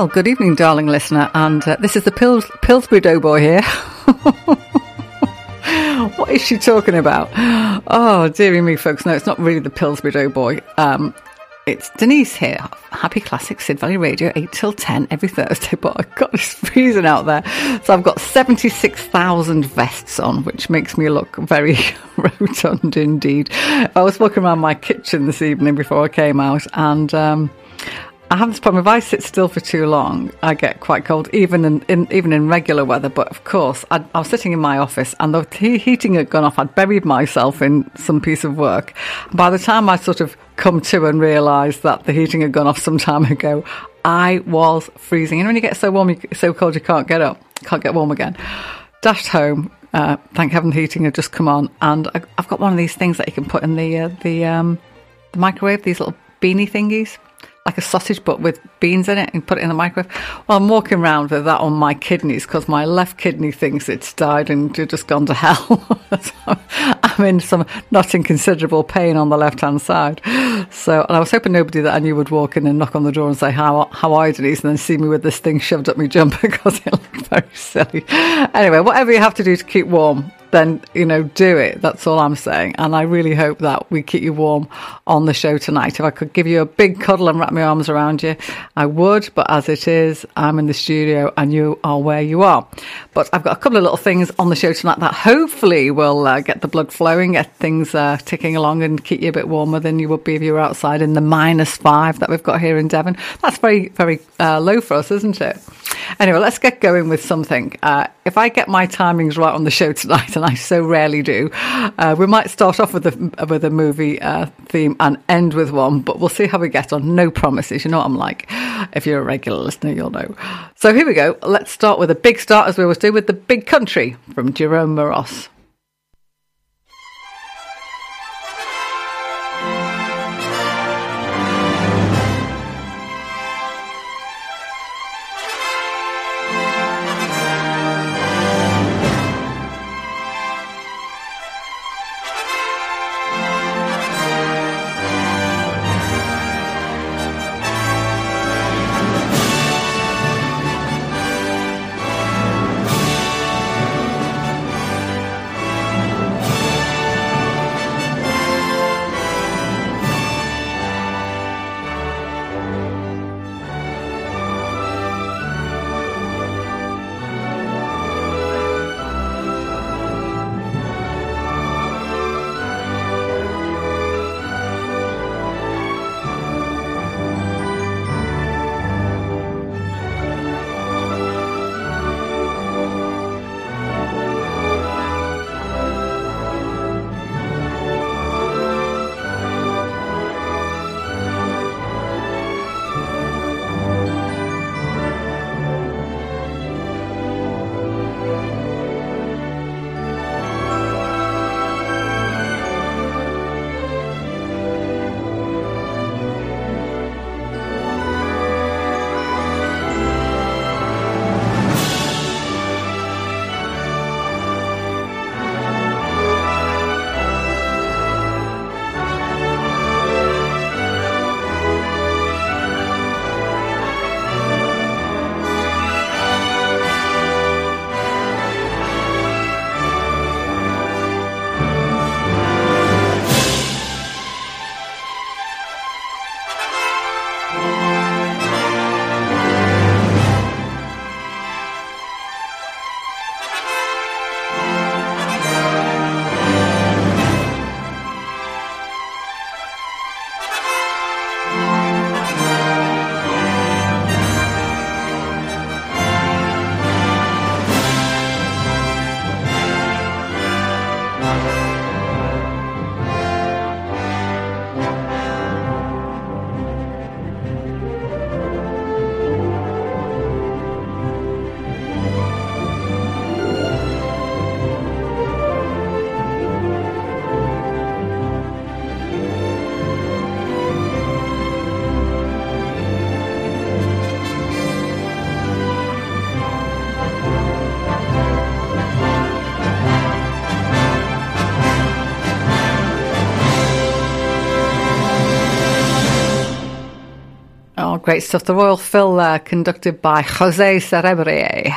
Well, good evening, darling listener, and uh, this is the Pils- Pillsbury Doughboy here. what is she talking about? Oh, dearie me, folks. No, it's not really the Pillsbury Doughboy. Um, it's Denise here. Happy Classic Sid Valley Radio, 8 till 10 every Thursday. But I've got it's freezing out there. So I've got 76,000 vests on, which makes me look very rotund indeed. I was walking around my kitchen this evening before I came out and. Um, I have this problem. If I sit still for too long, I get quite cold, even in, in even in regular weather. But of course, I, I, was sitting in my office, and the heating had gone off. I'd buried myself in some piece of work. By the time I sort of come to and realised that the heating had gone off some time ago, I was freezing. And when you get so warm, you, so cold, you can't get up, can't get warm again. Dashed home. Uh, thank heaven the heating had just come on, and I, have got one of these things that you can put in the uh, the um, the microwave. These little beanie thingies like a sausage but with beans in it and put it in the microwave. Well, I'm walking around with that on my kidneys because my left kidney thinks it's died and just gone to hell. so I'm in some not inconsiderable pain on the left hand side. So, and I was hoping nobody that I knew would walk in and knock on the door and say, How, how are you, Denise? And then see me with this thing shoved up my jumper because it looked very silly. Anyway, whatever you have to do to keep warm, then you know do it. That's all i'm saying. And i really hope that we keep you warm on the show tonight. If i could give you a big cuddle and wrap my arms around you i would. But as it is i'm in the studio and you are where you are. But i've got a couple of little things on the show tonight that hopefully will uh, get the blood flowing get things uh, ticking along and keep you a bit warmer than you would be if you were outside in the minus five that we've got here in devon. That's very very uh, low for us isn't it? Anyway let's get going with something. Uh, if i get my timings right on the show tonight and I so rarely do. Uh, we might start off with a with a movie uh, theme and end with one, but we'll see how we get on. No promises. You know what I'm like. If you're a regular listener, you'll know. So here we go. Let's start with a big start, as we always do, with the big country from Jerome Moross. Great stuff. The Royal Phil there, conducted by Jose Serebrier.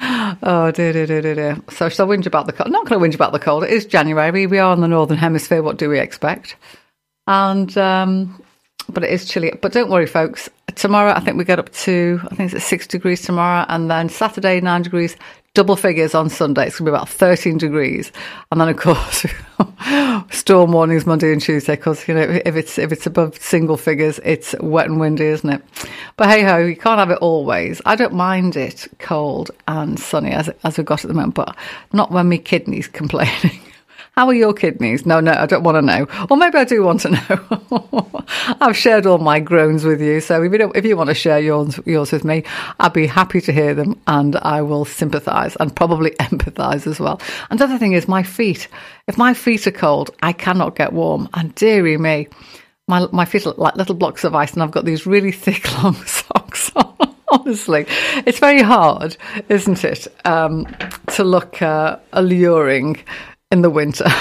Oh dear, dear, dear, dear. So shall I whinge about the cold? Not going to whinge about the cold. It is January. We are in the northern hemisphere. What do we expect? And um, but it is chilly. But don't worry, folks. Tomorrow, I think we get up to I think it's six degrees tomorrow, and then Saturday nine degrees. Double figures on Sunday. It's going to be about 13 degrees, and then of course storm warnings Monday and Tuesday. Because you know if it's if it's above single figures, it's wet and windy, isn't it? But hey ho, you can't have it always. I don't mind it cold and sunny as as we've got at the moment, but not when my kidneys complaining. How are your kidneys? No, no, I don't want to know. Or maybe I do want to know. I've shared all my groans with you, so if you if you want to share yours, yours with me, I'd be happy to hear them, and I will sympathise and probably empathise as well. And the other thing is my feet. If my feet are cold, I cannot get warm, and dearie me, my my feet are like little blocks of ice, and I've got these really thick, long socks on honestly. It's very hard, isn't it, um, to look uh, alluring in the winter.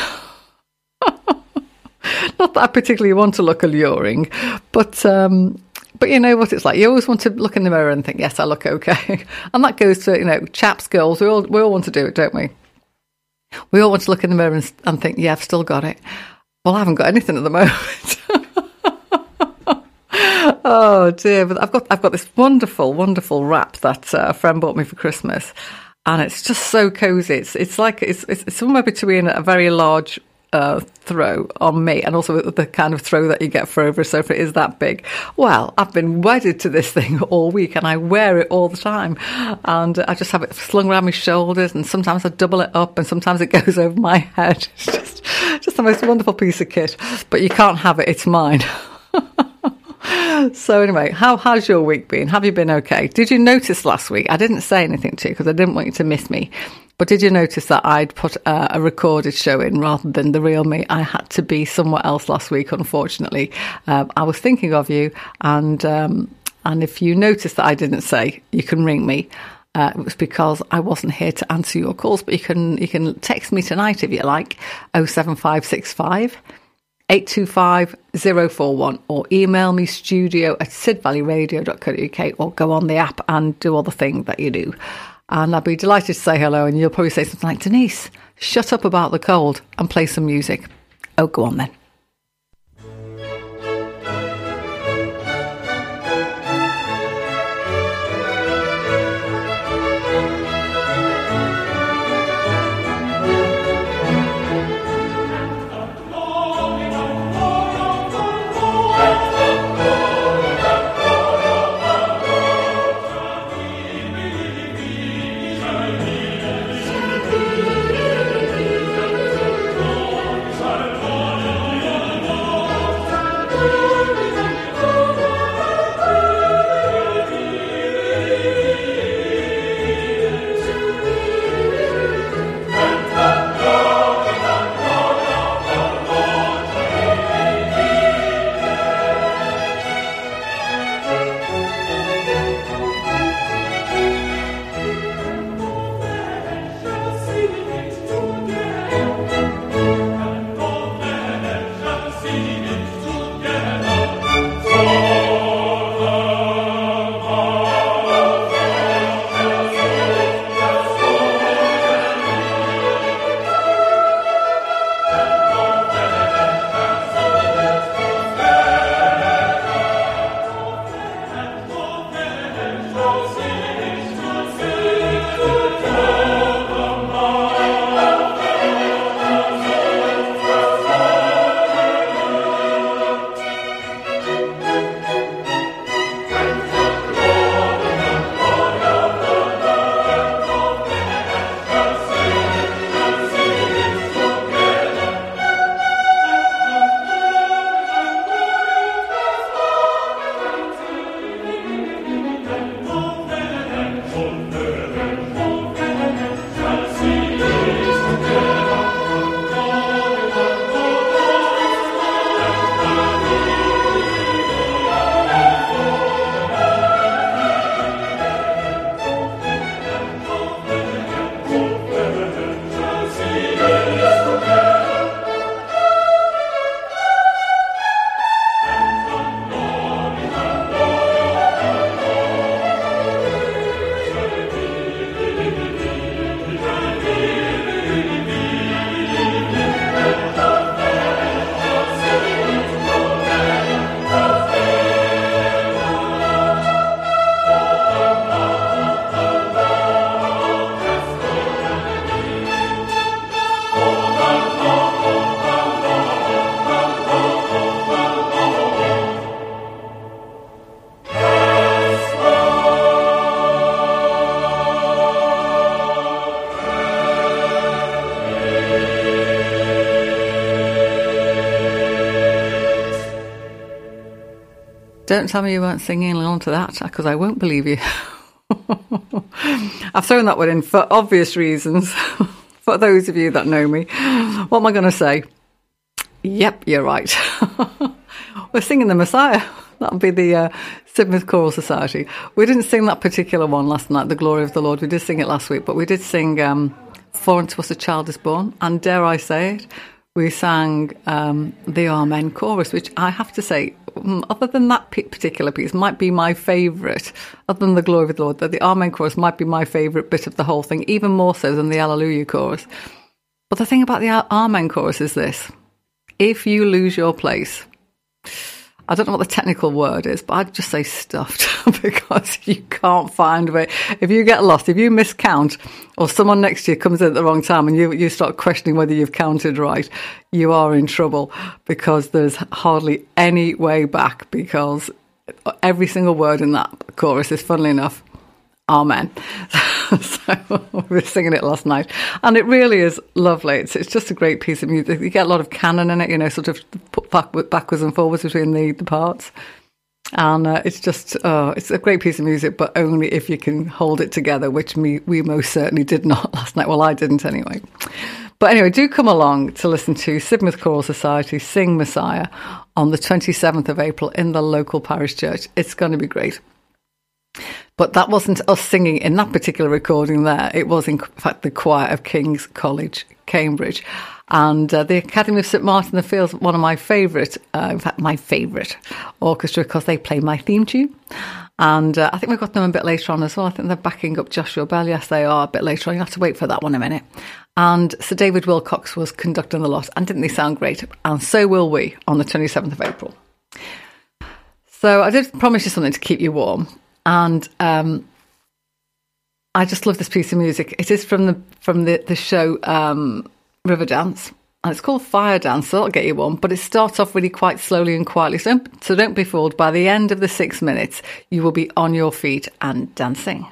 Not that I particularly want to look alluring, but um, but you know what it's like. You always want to look in the mirror and think, "Yes, I look okay," and that goes to you know chaps, girls. We all we all want to do it, don't we? We all want to look in the mirror and, and think, "Yeah, I've still got it." Well, I haven't got anything at the moment. oh dear! But I've got I've got this wonderful, wonderful wrap that uh, a friend bought me for Christmas and it's just so cozy. It's it's like it's it's somewhere between a very large uh, throw on me and also the kind of throw that you get for over a sofa is that big. Well, I've been wedded to this thing all week and I wear it all the time. And I just have it slung around my shoulders and sometimes I double it up and sometimes it goes over my head. It's just, just the most wonderful piece of kit. But you can't have it, it's mine. so anyway, how has your week been? Have you been okay? Did you notice last week? I didn't say anything to you because I didn't want you to miss me. But did you notice that I'd put uh, a recorded show in rather than the real me? I had to be somewhere else last week, unfortunately. Um, I was thinking of you, and um, and if you notice that I didn't say, you can ring me. Uh, it was because I wasn't here to answer your calls, but you can you can text me tonight if you like, oh seven five six five 825 or email me studio at sidvalleyradio.co.uk or go on the app and do all the thing that you do. And I'd be delighted to say hello and you'll probably say something like, Denise, shut up about the cold and play some music. Oh, go on then. Don't tell me you weren't singing along to that because I won't believe you. I've thrown that one in for obvious reasons. for those of you that know me, what am I going to say? Yep, you're right. We're singing the Messiah. That'll be the uh, Sidmouth Choral Society. We didn't sing that particular one last night, The Glory of the Lord. We did sing it last week, but we did sing um, For Unto Us a Child is Born. And dare I say it, we sang um, the Amen chorus, which I have to say, mm, other than that particular piece, might be my favourite, other than the glory of the Lord, that the Amen chorus might be my favourite bit of the whole thing, even more so than the Alleluia chorus. But the thing about the Amen chorus is this if you lose your place, I don't know what the technical word is, but I'd just say stuffed because you can't find it. If you get lost, if you miscount, or someone next to you comes in at the wrong time and you, you start questioning whether you've counted right, you are in trouble because there's hardly any way back because every single word in that chorus is, funnily enough, Amen. so we were singing it last night, and it really is lovely. It's it's just a great piece of music. You get a lot of canon in it, you know, sort of backwards and forwards between the, the parts, and uh, it's just oh, it's a great piece of music, but only if you can hold it together, which me we most certainly did not last night. Well, I didn't anyway. But anyway, do come along to listen to Sidmouth Choral Society sing Messiah on the 27th of April in the local parish church. It's going to be great. But that wasn't us singing in that particular recording there. It was, in fact, the choir of King's College, Cambridge. And uh, the Academy of St Martin the Fields, one of my favourite, uh, in fact, my favourite orchestra because they play my theme tune. And uh, I think we've got them a bit later on as well. I think they're backing up Joshua Bell. Yes, they are a bit later on. You have to wait for that one a minute. And Sir David Willcocks was conducting the lot. And didn't they sound great? And so will we on the 27th of April. So I did promise you something to keep you warm. And um, I just love this piece of music. It is from the from the the show um, Riverdance, and it's called Fire Dance. So that'll get you one. But it starts off really quite slowly and quietly. So so don't be fooled. By the end of the six minutes, you will be on your feet and dancing.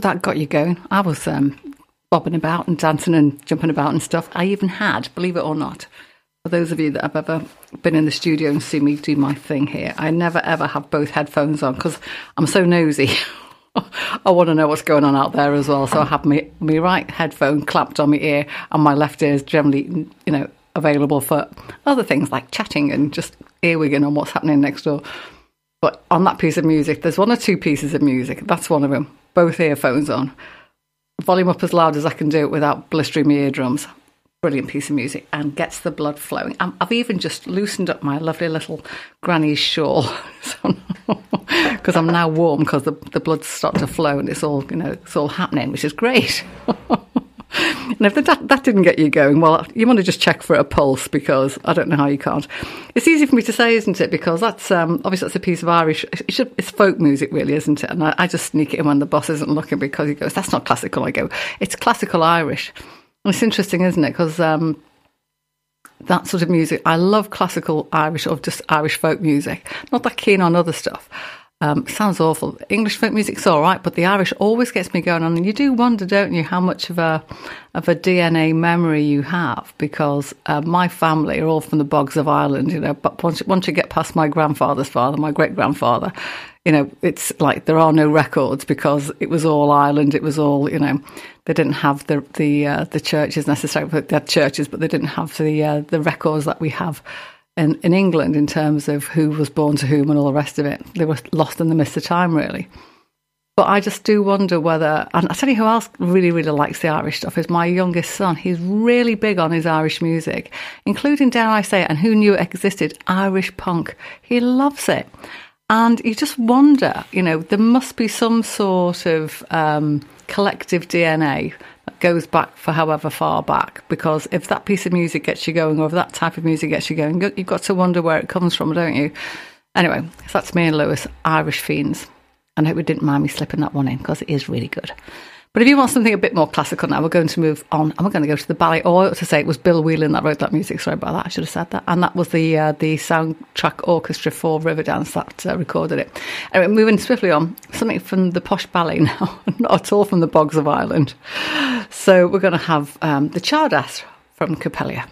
That got you going. I was um, bobbing about and dancing and jumping about and stuff. I even had, believe it or not, for those of you that have ever been in the studio and seen me do my thing here, I never ever have both headphones on because I'm so nosy. I want to know what's going on out there as well. So I have my, my right headphone clamped on my ear and my left ear is generally, you know, available for other things like chatting and just earwigging on what's happening next door. But on that piece of music, there's one or two pieces of music. That's one of them. Both earphones on. Volume up as loud as I can do it without blistering my eardrums. Brilliant piece of music and gets the blood flowing. I've even just loosened up my lovely little granny's shawl because I'm now warm because the, the blood's starting to flow and it's all, you know, it's all happening, which is great. And if that, that didn't get you going, well, you want to just check for a pulse because I don't know how you can't. It's easy for me to say, isn't it? Because that's um, obviously that's a piece of Irish. It's folk music, really, isn't it? And I, I just sneak it in when the boss isn't looking because he goes, "That's not classical." I go, "It's classical Irish." And it's interesting, isn't it? Because um, that sort of music, I love classical Irish or just Irish folk music. Not that keen on other stuff. Um, sounds awful. English folk music's all right, but the Irish always gets me going on. And you do wonder, don't you, how much of a of a DNA memory you have? Because uh, my family are all from the bogs of Ireland, you know. But once once you get past my grandfather's father, my great grandfather, you know, it's like there are no records because it was all Ireland. It was all, you know, they didn't have the the uh, the churches necessarily. They had churches, but they didn't have the uh, the records that we have in, in England in terms of who was born to whom and all the rest of it. They were lost in the mist of time, really. But I just do wonder whether, and I tell you who else really, really likes the Irish stuff is my youngest son. He's really big on his Irish music, including, dare I say, and who knew it existed, Irish punk. He loves it. And you just wonder, you know, there must be some sort of um, collective DNA goes back for however far back. Because if that piece of music gets you going, or if that type of music gets you going, you've got to wonder where it comes from, don't you? Anyway, so that's me and Lewis, Irish Fiends. And I hope we didn't mind me slipping that one in because it is really good. But if you want something a bit more classical now, we're going to move on and we're going to go to the ballet. Or to say it was Bill Whelan that wrote that music. Sorry about that. I should have said that. And that was the uh, the soundtrack orchestra for Riverdance that uh, recorded it. Anyway, moving swiftly on, something from the posh ballet now, not at all from the bogs of Ireland. So we're going to have um, the Czardas from Coppelia.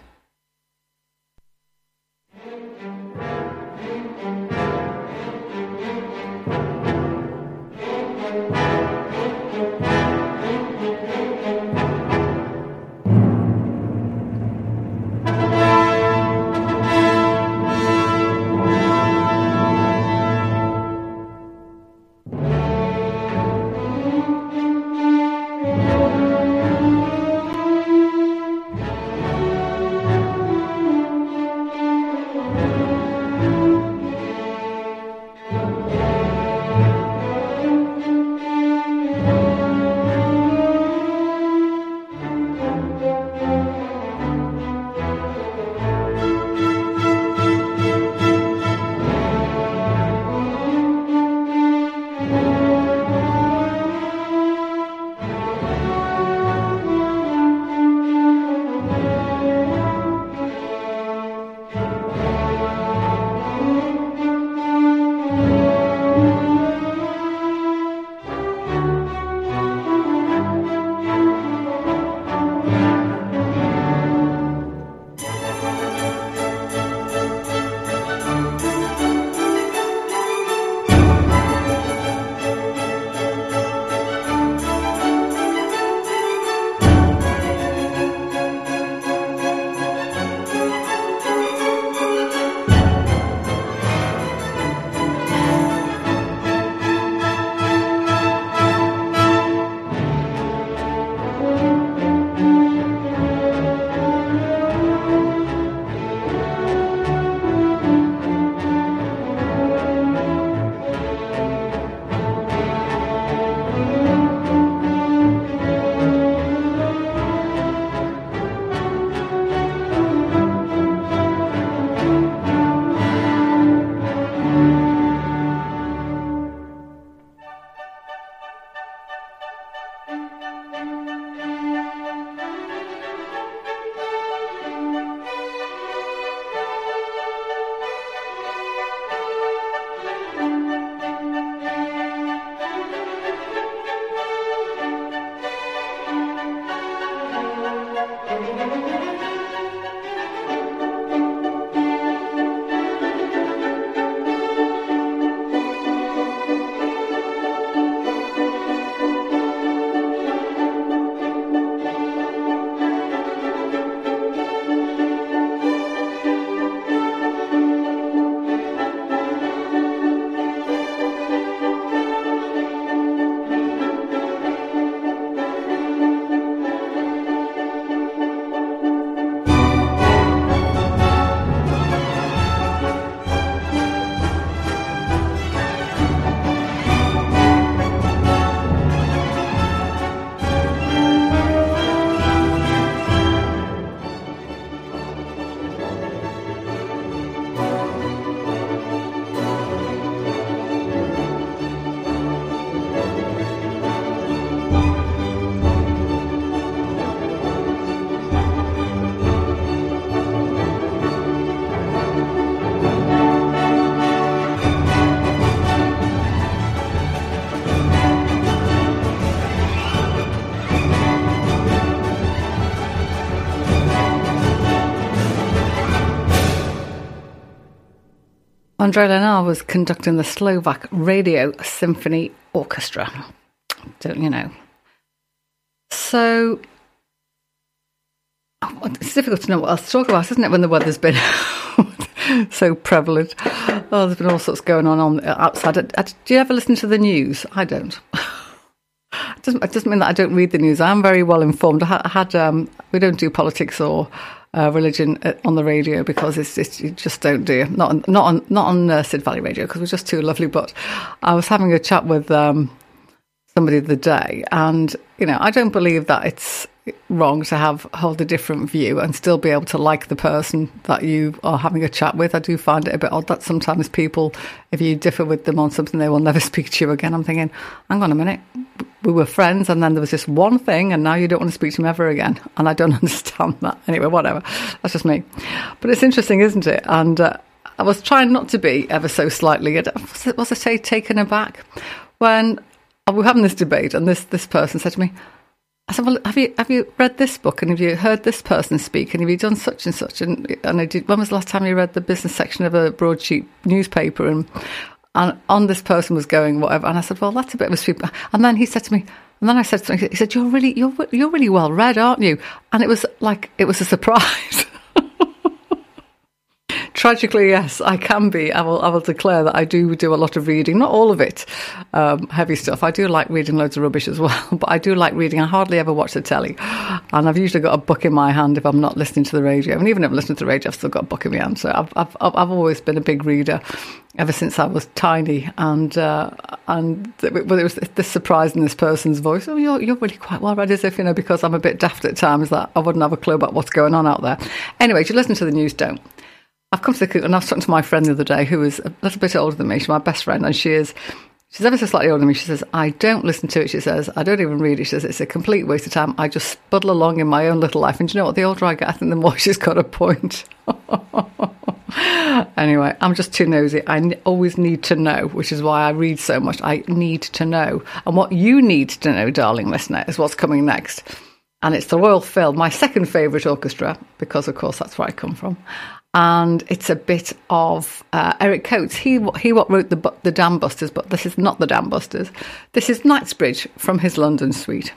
Andre Lenárd was conducting the Slovak Radio Symphony Orchestra. Don't you know? So oh, it's difficult to know what else to talk about, isn't it, when the weather's been so prevalent? Oh, there's been all sorts going on, on outside. Do you ever listen to the news? I don't. It doesn't, it doesn't mean that I don't read the news. I'm very well informed. I had um, we don't do politics or uh, religion uh, on the radio because it's, it's you just don't do. Not on, not on not on uh, Sid Valley Radio because we're just too lovely. But I was having a chat with um, somebody the day, and you know I don't believe that it's wrong to have hold a different view and still be able to like the person that you are having a chat with. I do find it a bit odd that sometimes people, if you differ with them on something, they will never speak to you again. I'm thinking, hang on a minute, we were friends, and then there was just one thing, and now you don't want to speak to me ever again. And I don't understand that. Anyway, whatever. That's just me. But it's interesting, isn't it? And uh, I was trying not to be ever so slightly, was, was I say, taken aback when we were having this debate, and this this person said to me I said, "Well, have you have you read this book and have you heard this person speak and have you done such and such?" And and I did. When was the last time you read the business section of a broadsheet newspaper? And and on this person was going whatever. And I said, "Well, that's a bit of a sweep." And then he said to me, and then I said to him, he said, "You're really you're you're really well read, aren't you?" And it was like it was a surprise. Tragically, yes, I can be. I will. I will declare that I do do a lot of reading. Not all of it, um, heavy stuff. I do like reading loads of rubbish as well, but I do like reading. I hardly ever watch the telly, and I've usually got a book in my hand if I'm not listening to the radio. And even if I'm listening to the radio, I've still got a book in my hand. So I've I've, I've always been a big reader ever since I was tiny, and uh, and well, it was this surprise in this person's voice. Oh, you're you're really quite well read, as if you know, because I'm a bit daft at times that I wouldn't have a clue about what's going on out there. Anyway, if you listen to the news, don't. I've come to the conclusion, and I was talking to my friend the other day who is a little bit older than me. She's my best friend, and she is, she's ever so slightly older than me. She says, I don't listen to it. She says, I don't even read it. She says, it's a complete waste of time. I just spuddle along in my own little life. And do you know what? The older I get, I think the more she's got a point. anyway, I'm just too nosy. I always need to know, which is why I read so much. I need to know. And what you need to know, darling listener, is what's coming next. And it's the Royal Phil, my second favourite orchestra, because of course that's where I come from and it's a bit of uh, Eric Coates. He he what wrote the the Dam Busters, but this is not the Dam Busters. This is Knightsbridge from his London suite.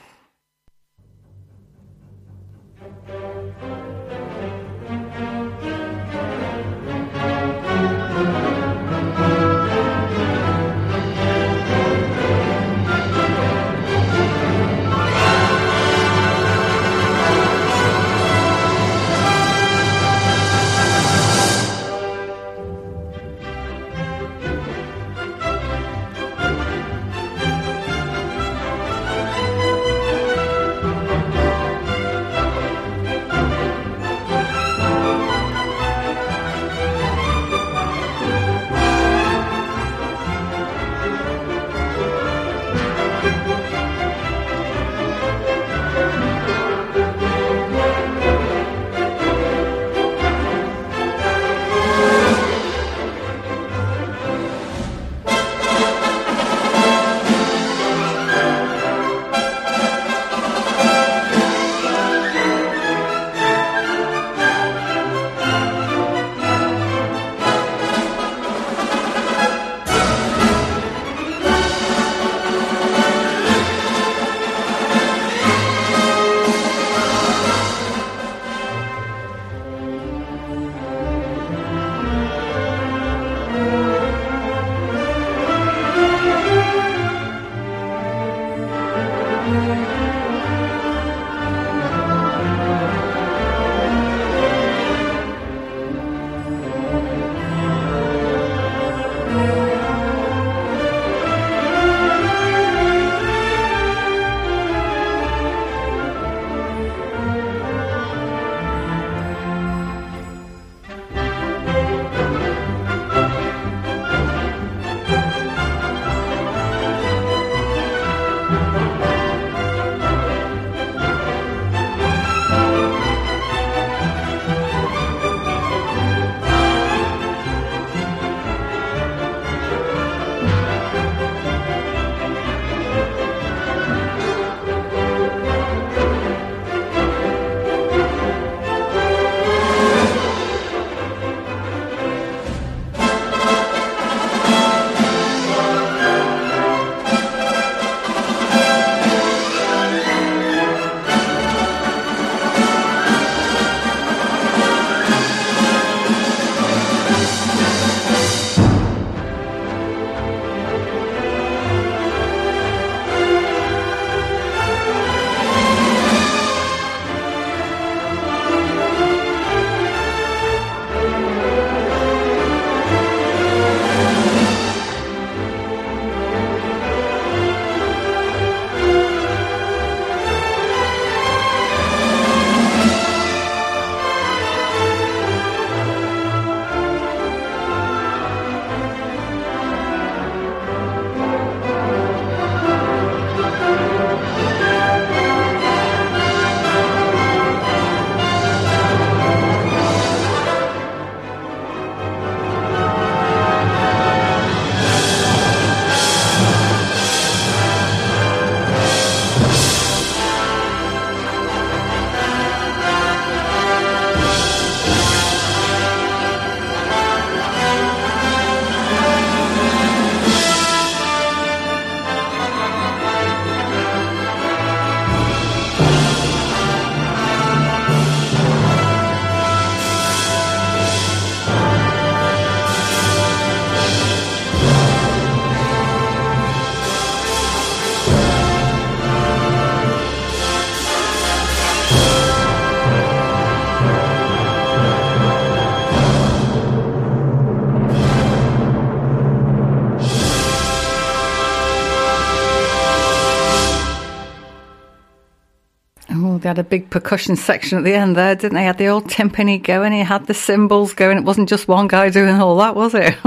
Had a big percussion section at the end there, didn't they? Had the old timpani going, he had the cymbals going. It wasn't just one guy doing all that, was it?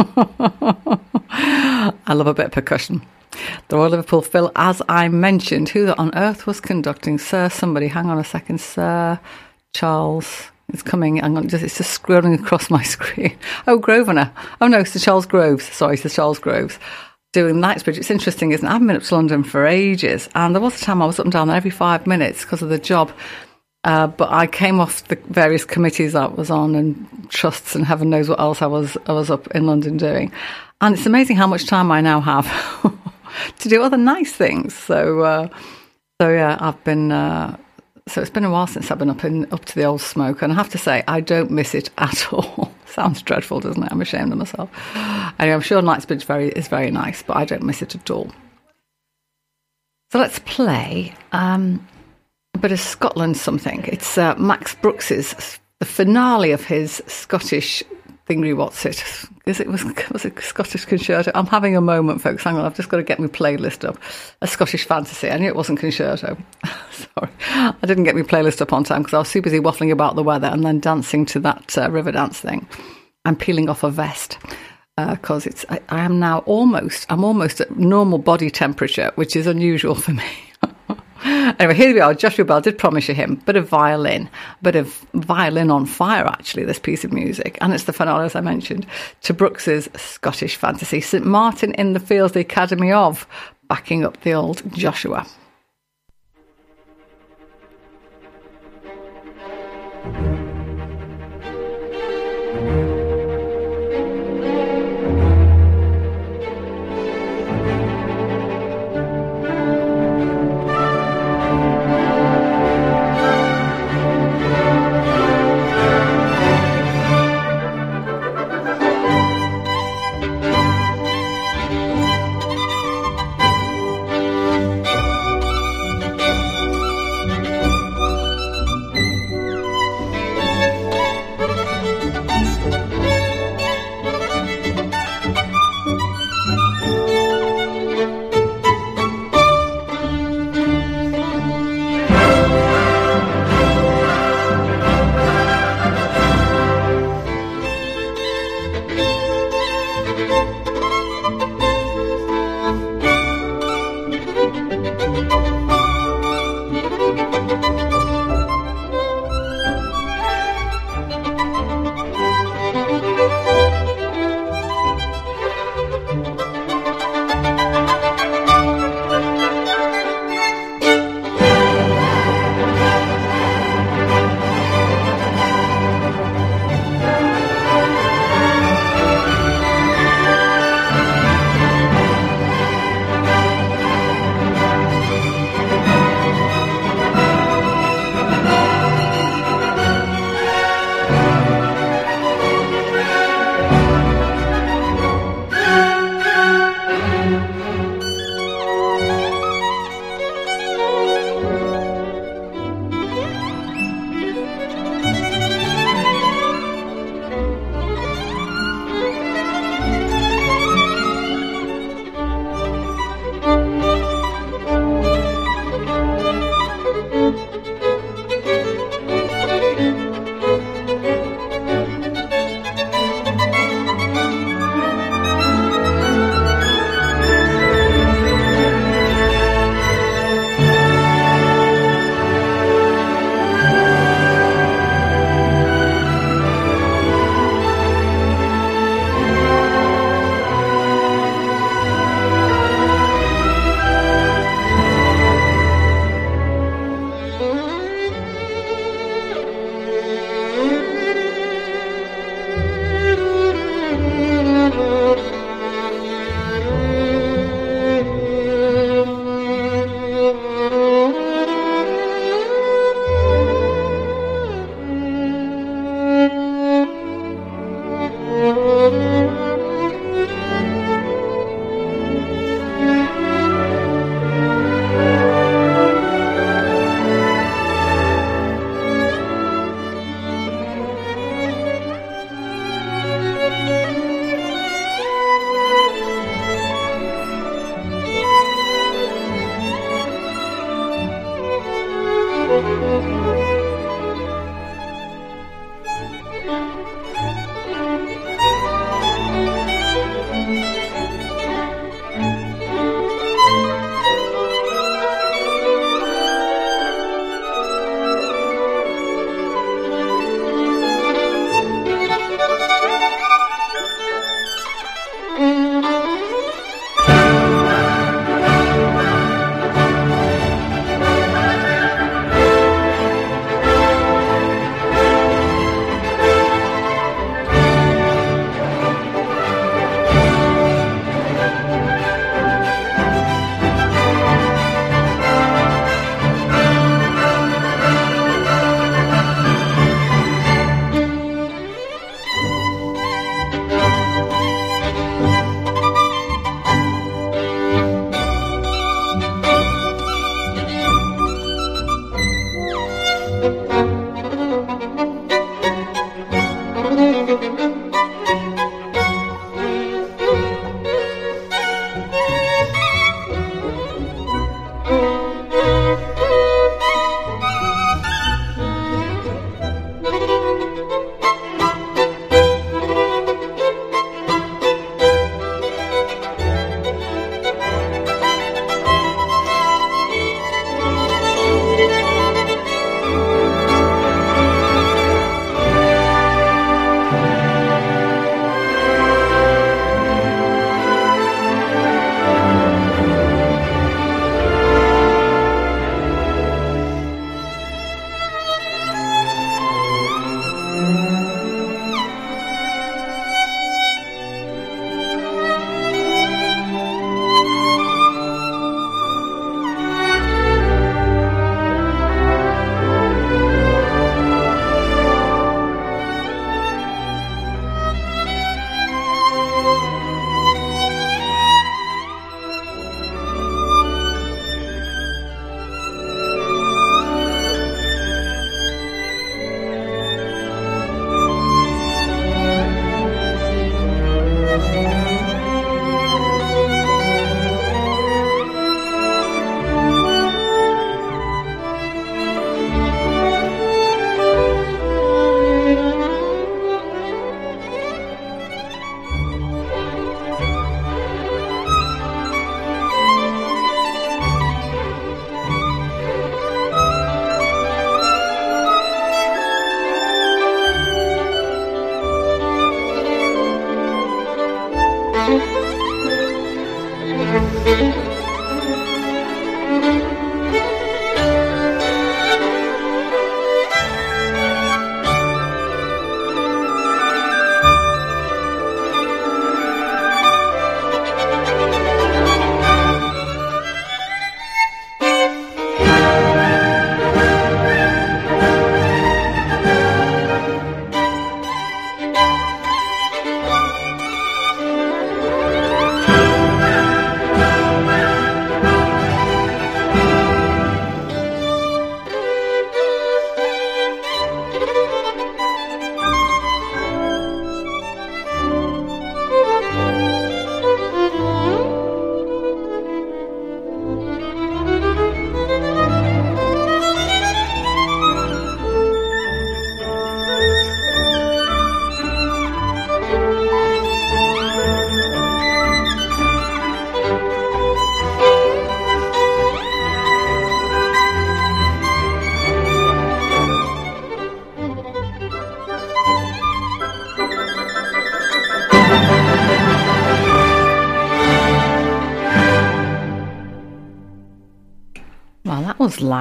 I love a bit of percussion. The Royal Liverpool Phil, as I mentioned, who on earth was conducting? Sir, somebody, hang on a second, Sir Charles. It's coming. I'm just, it's just scrolling across my screen. Oh, Grosvenor. Oh no, Sir Charles Groves. Sorry, Sir Charles Groves doing Knightsbridge. It's interesting, isn't it? I haven't been up to London for ages, and there was a time I was up and down there every five minutes because of the job. Uh, but I came off the various committees I was on and trusts and heaven knows what else I was I was up in London doing, and it's amazing how much time I now have to do other nice things. So, uh, so yeah, I've been. Uh, so it's been a while since I've been up in up to the old smoke, and I have to say I don't miss it at all. Sounds dreadful, doesn't it? I'm ashamed of myself. Anyway, I'm sure Knightsbridge very, is very nice, but I don't miss it at all. So let's play um, a bit of Scotland something. It's uh, Max Bruch's, the finale of his Scottish thingy what's it? Is it was was it Scottish concerto? I'm having a moment, folks. Hang on, I've just got to get my playlist up. A Scottish fantasy. I knew it wasn't concerto. Sorry, I didn't get my playlist up on time because I was too busy waffling about the weather and then dancing to that uh, river dance thing. I'm peeling off a vest because uh, it's I, I, am now almost I'm almost at normal body temperature, which is unusual for me. Anyway, here we are. Joshua Bell did promise you him, bit of violin, bit of violin on fire. Actually, this piece of music, and it's the finale as I mentioned to Bruch's Scottish fantasy. St Martin in the Fields, the Academy of, backing up the old Joshua.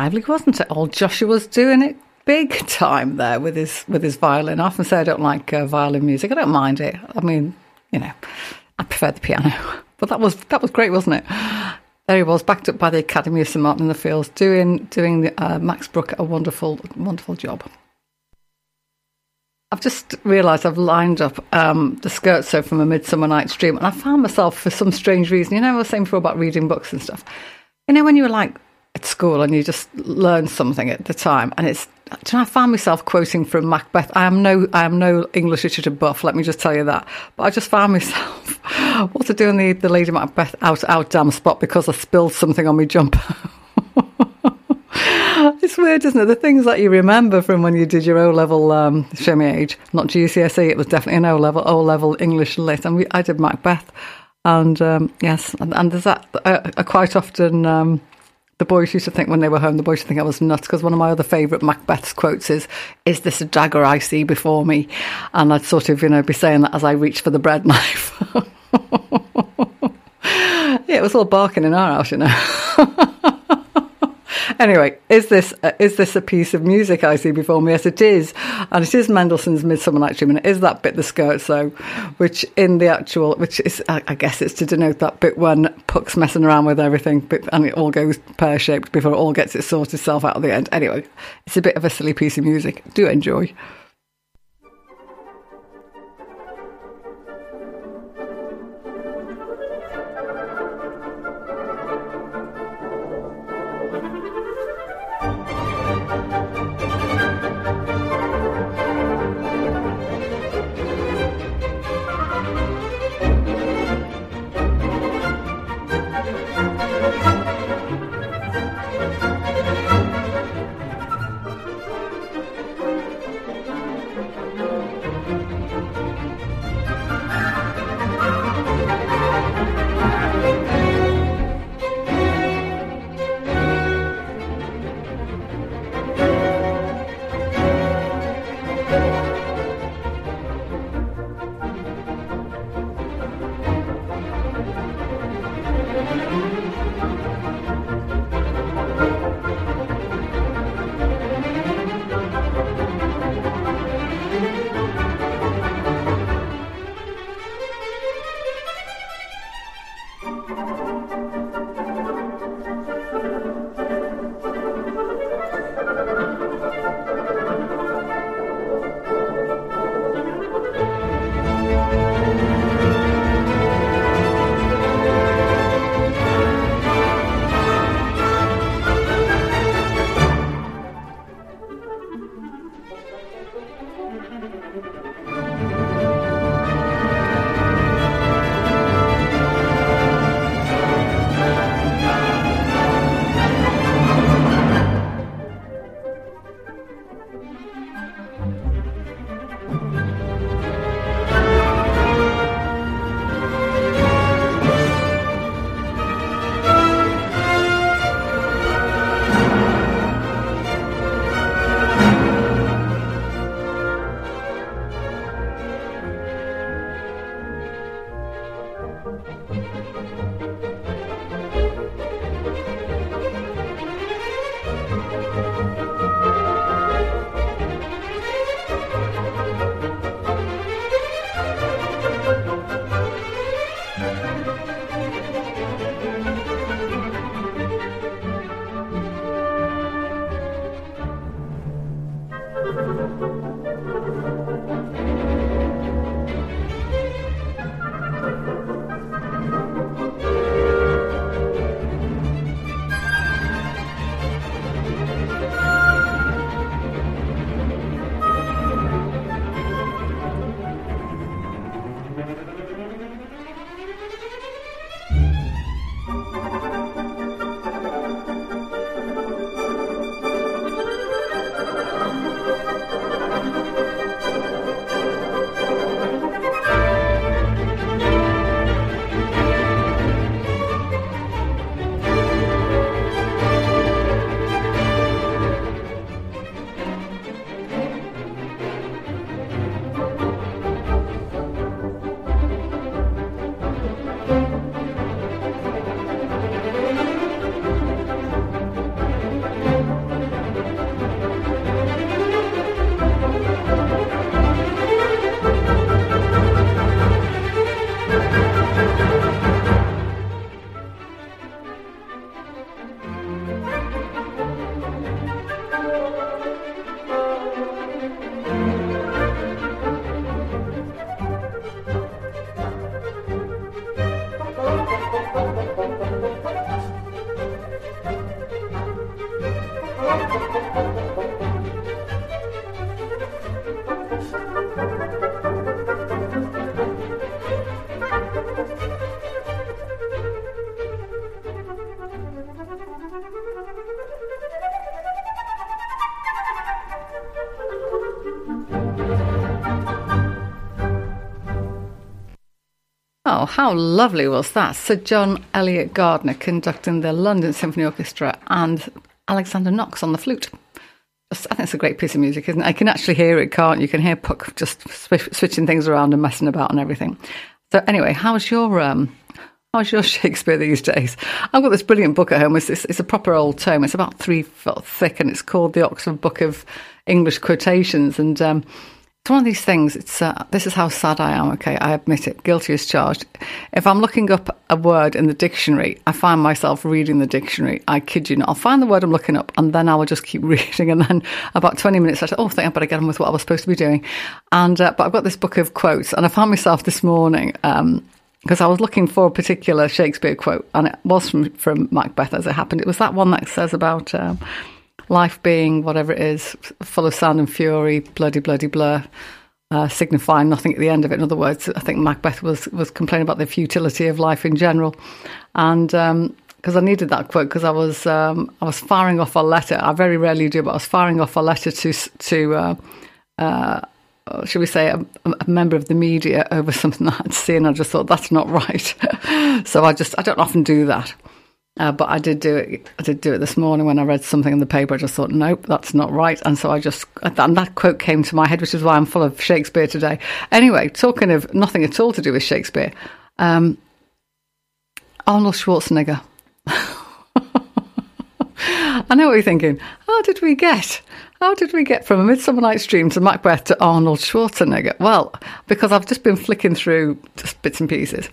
Lively, wasn't it? Old Joshua's doing it big time there with his with his violin. I often say I don't like uh, violin music. I don't mind it. I mean, you know, I prefer the piano. But that was that was great, wasn't it? There he was, backed up by the Academy of St Martin in the Fields, doing doing the, uh, Max Bruch a wonderful wonderful job. I've just realised I've lined up um, the scherzo from A Midsummer Night's Dream, and I found myself for some strange reason. You know, I was saying before about reading books and stuff. You know, when you were like at school and you just learn something at the time. And it's, I found myself quoting from Macbeth. I am no, I am no English literature buff. Let me just tell you that. But I just found myself what to do the, the Lady Macbeth out, out damn spot because I spilled something on my jumper. it's weird, isn't it? The things that you remember from when you did your O level, um, show me age, not GCSE, it was definitely an O level, O level English lit. And we, I did Macbeth. And um, yes, and, and, there's that uh, quite often. Um, the boys used to think when they were home, the boys used to think I was nuts because one of my other favourite Macbeth's quotes is, Is this a dagger I see before me? And I'd sort of, you know, be saying that as I reached for the bread knife. yeah, it was all barking in our house, you know. anyway, is this uh, is this a piece of music I see before me? Yes, it is, and it is Mendelssohn's Midsummer Night's Dream, and it is that bit, the scherzo, so, which in the actual, which is, I, I guess it's to denote that bit when Puck's messing around with everything, and it all goes pear shaped before it all gets its sorted itself out at the end. Anyway, it's a bit of a silly piece of music. Do enjoy. How lovely was that? Sir John Eliot Gardiner conducting the London Symphony Orchestra and Alexander Knox on the flute. I think it's a great piece of music, isn't it? I can actually hear it, can't you? You can hear Puck just switching things around and messing about and everything. So, anyway, how's your um, how's your Shakespeare these days? I've got this brilliant book at home. It's, it's, it's a proper old tome. It's about three foot thick, and it's called the Oxford Book of English Quotations. And um, it's one of these things. It's uh, this is how sad I am. Okay, I admit it. Guilty as charged. If I'm looking up a word in the dictionary, I find myself reading the dictionary. I kid you not. I'll find the word I'm looking up, and then I will just keep reading. And then about 20 minutes later, oh, I think I better get on with what I was supposed to be doing. And uh, but I've got this book of quotes, and I found myself this morning. Um, because I was looking for a particular Shakespeare quote, and it was from, from Macbeth as it happened. It was that one that says about um, life being whatever it is, full of sound and fury, bloody, bloody blur, uh, signifying nothing at the end of it. In other words, I think Macbeth was was complaining about the futility of life in general, and because um, I needed that quote because I was um, I was firing off a letter. I very rarely do, but I was firing off a letter to to. Uh, uh, should we say, a, a, member of the media over something that I'd seen. I just thought that's not right. so I just I don't often do that. Uh, but I did do it. I did do it this morning when I read something in the paper. I just thought, nope, that's not right. And so I just and that quote came to my head, which is why I'm full of Shakespeare today. Anyway, talking of nothing at all to do with Shakespeare, um, Arnold Schwarzenegger. I know what you're thinking. How did we get? How did we get from A Midsummer Night's Dream to Macbeth to Arnold Schwarzenegger? Well, because I've just been flicking through just bits and pieces.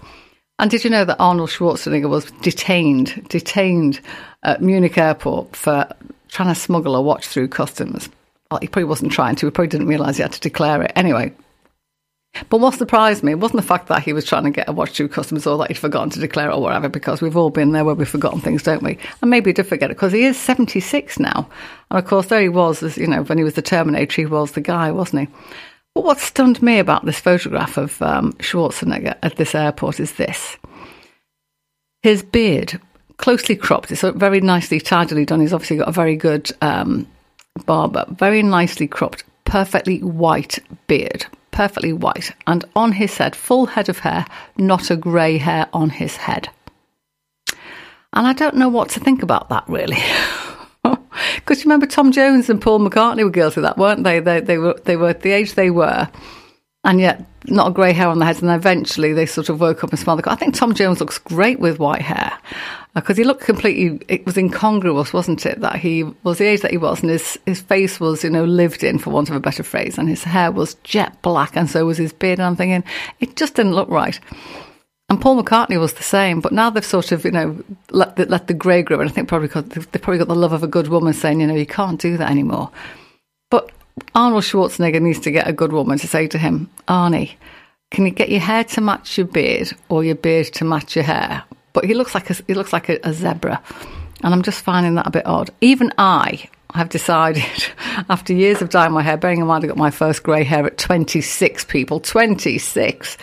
And did you know that Arnold Schwarzenegger was detained, detained at Munich airport for trying to smuggle a watch through customs? Well, he probably wasn't trying to. He probably didn't realise he had to declare it. Anyway, but what surprised me wasn't the fact that he was trying to get a watch through customs or that he'd forgotten to declare it or whatever, because we've all been there where we've forgotten things, don't we? And maybe he did forget it because he is 76 now. And of course, there he was, as, you know, when he was the Terminator, he was the guy, wasn't he? What stunned me about this photograph of um, Schwarzenegger at this airport is this his beard, closely cropped, it's very nicely, tidily done. He's obviously got a very good um, barber, very nicely cropped, perfectly white beard, perfectly white. And on his head, full head of hair, not a grey hair on his head. And I don't know what to think about that really. Because you remember Tom Jones and Paul McCartney were guilty of that, weren't they? They, they were they were the age they were, and yet not a grey hair on their heads. And eventually they sort of woke up and smiled. I think Tom Jones looks great with white hair because he looked completely. It was incongruous, wasn't it? That he was the age that he was, and his his face was, you know, lived in, for want of a better phrase, and his hair was jet black, and so was his beard. And I'm thinking, it just didn't look right. And Paul McCartney was the same, but now they've sort of, you know, let the, let the grey grow. And I think probably they've probably got the love of a good woman saying, you know, you can't do that anymore. But Arnold Schwarzenegger needs to get a good woman to say to him, Arnie, can you get your hair to match your beard or your beard to match your hair? But he looks like a, he looks like a, a zebra, and I'm just finding that a bit odd. Even I have decided, after years of dyeing my hair, bearing in mind I got my first grey hair at 26 people, 26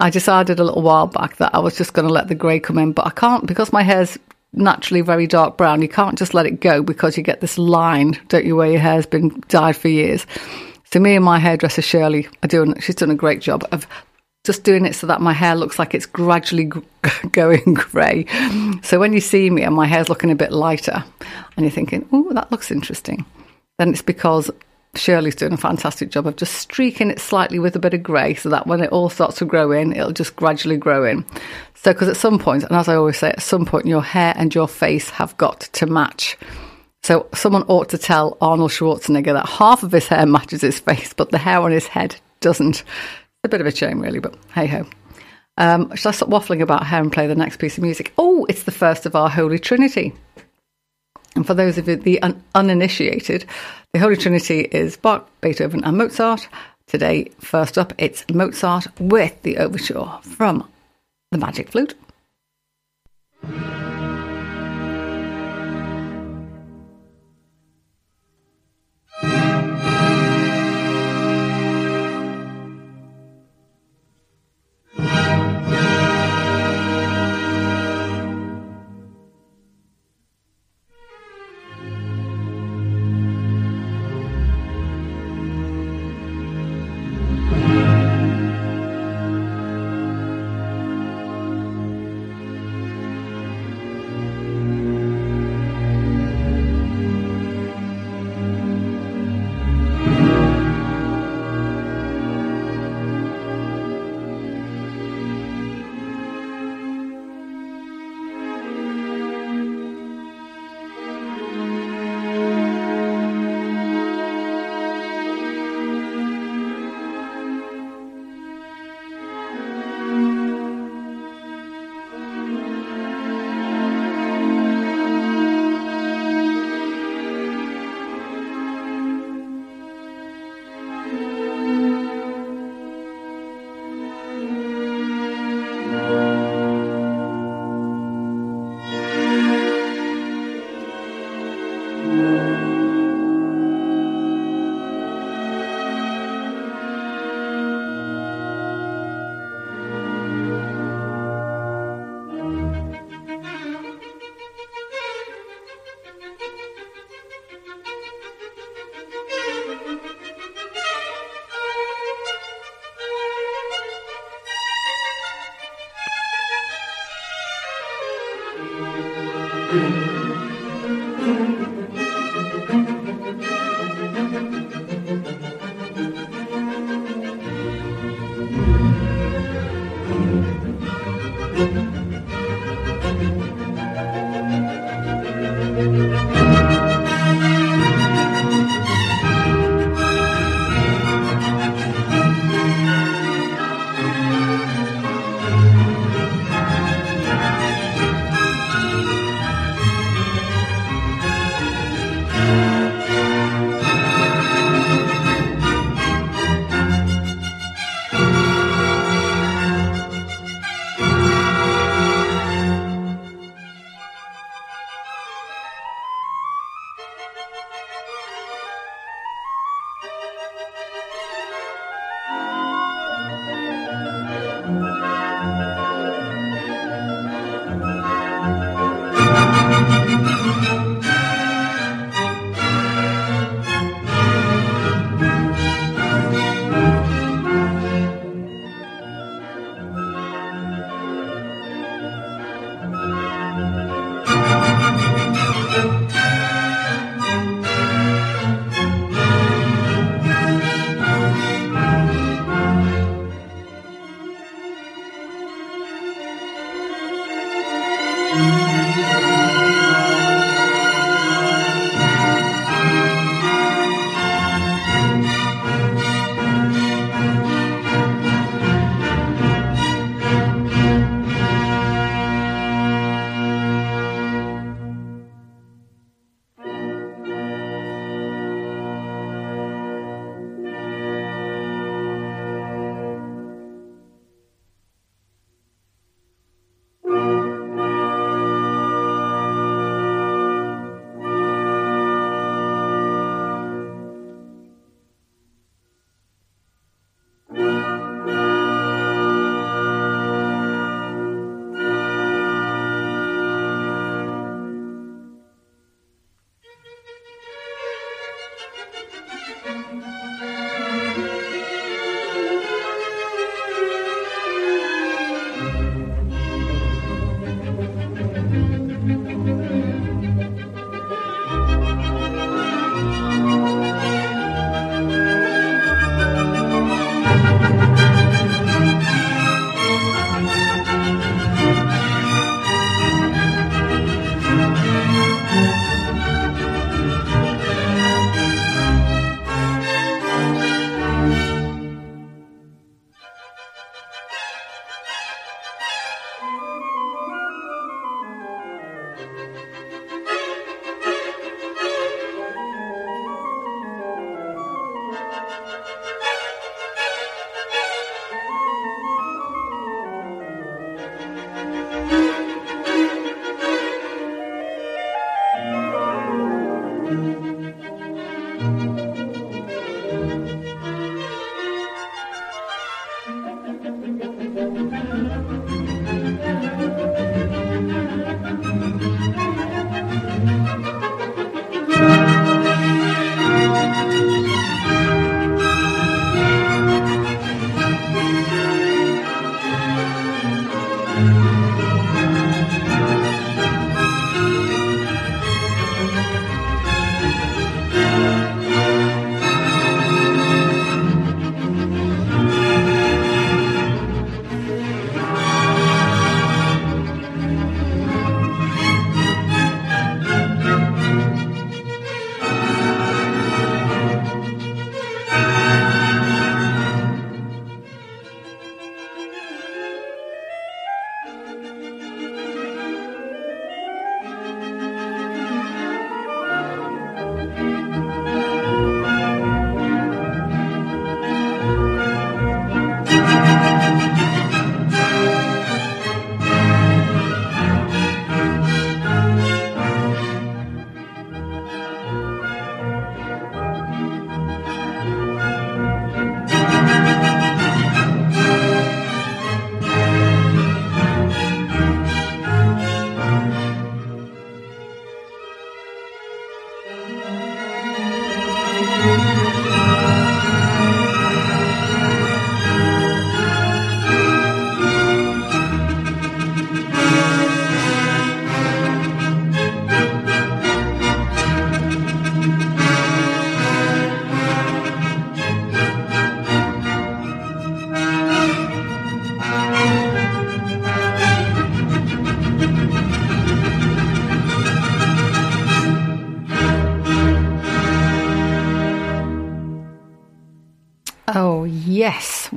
I decided a little while back that I was just going to let the grey come in, but I can't because my hair's naturally very dark brown. You can't just let it go because you get this line, don't you, where your hair's been dyed for years. So me and my hairdresser Shirley are doing. She's done a great job of just doing it so that my hair looks like it's gradually going grey. So when you see me and my hair's looking a bit lighter, and you're thinking, "Oh, that looks interesting," then it's because Shirley's doing a fantastic job of just streaking it slightly with a bit of grey so that when it all starts to grow in, it'll just gradually grow in. So, because at some point, and as I always say, at some point, your hair and your face have got to match. So, someone ought to tell Arnold Schwarzenegger that half of his hair matches his face, but the hair on his head doesn't. It's a bit of a shame, really, but hey ho. Um, shall I stop waffling about hair and play the next piece of music? Oh, it's the first of our Holy Trinity. And for those of you, the un- uninitiated, the Holy Trinity is Bach, Beethoven, and Mozart. Today, first up, it's Mozart with the overture from the Magic Flute.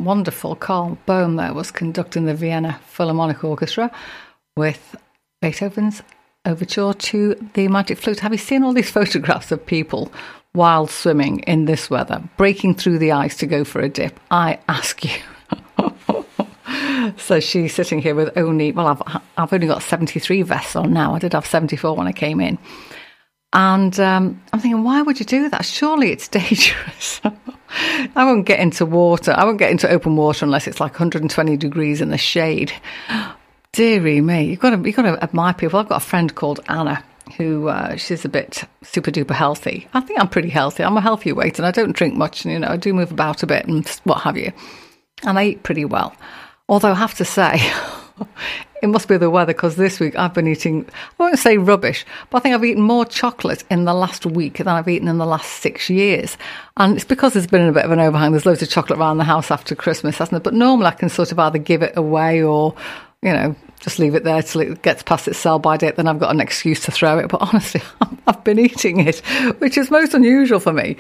Wonderful. Bohm there was conducting the Vienna Philharmonic Orchestra with Beethoven's overture to the Magic Flute. Have you seen all these photographs of people while swimming in this weather, breaking through the ice to go for a dip? I ask you. so she's sitting here with only, well, I've, I've only got 73 vests on now. I did have 74 when I came in. And um, I'm thinking, why would you do that? Surely it's dangerous. I won't get into water. I won't get into open water unless it's like 120 degrees in the shade. Deary me, you've got to you've got to admire people. I've got a friend called Anna who uh, she's a bit super duper healthy. I think I'm pretty healthy. I'm a healthy weight, and I don't drink much. And you know, I do move about a bit and what have you. And I eat pretty well. Although I have to say, it must be the weather because this week I've been eating, I won't say rubbish, but I think I've eaten more chocolate in the last week than I've eaten in the last six years. And it's because there's been a bit of an overhang. There's loads of chocolate around the house after Christmas, hasn't it? But normally I can sort of either give it away or, you know, just leave it there till it gets past its sell by date. Then I've got an excuse to throw it. But honestly, I've been eating it, which is most unusual for me.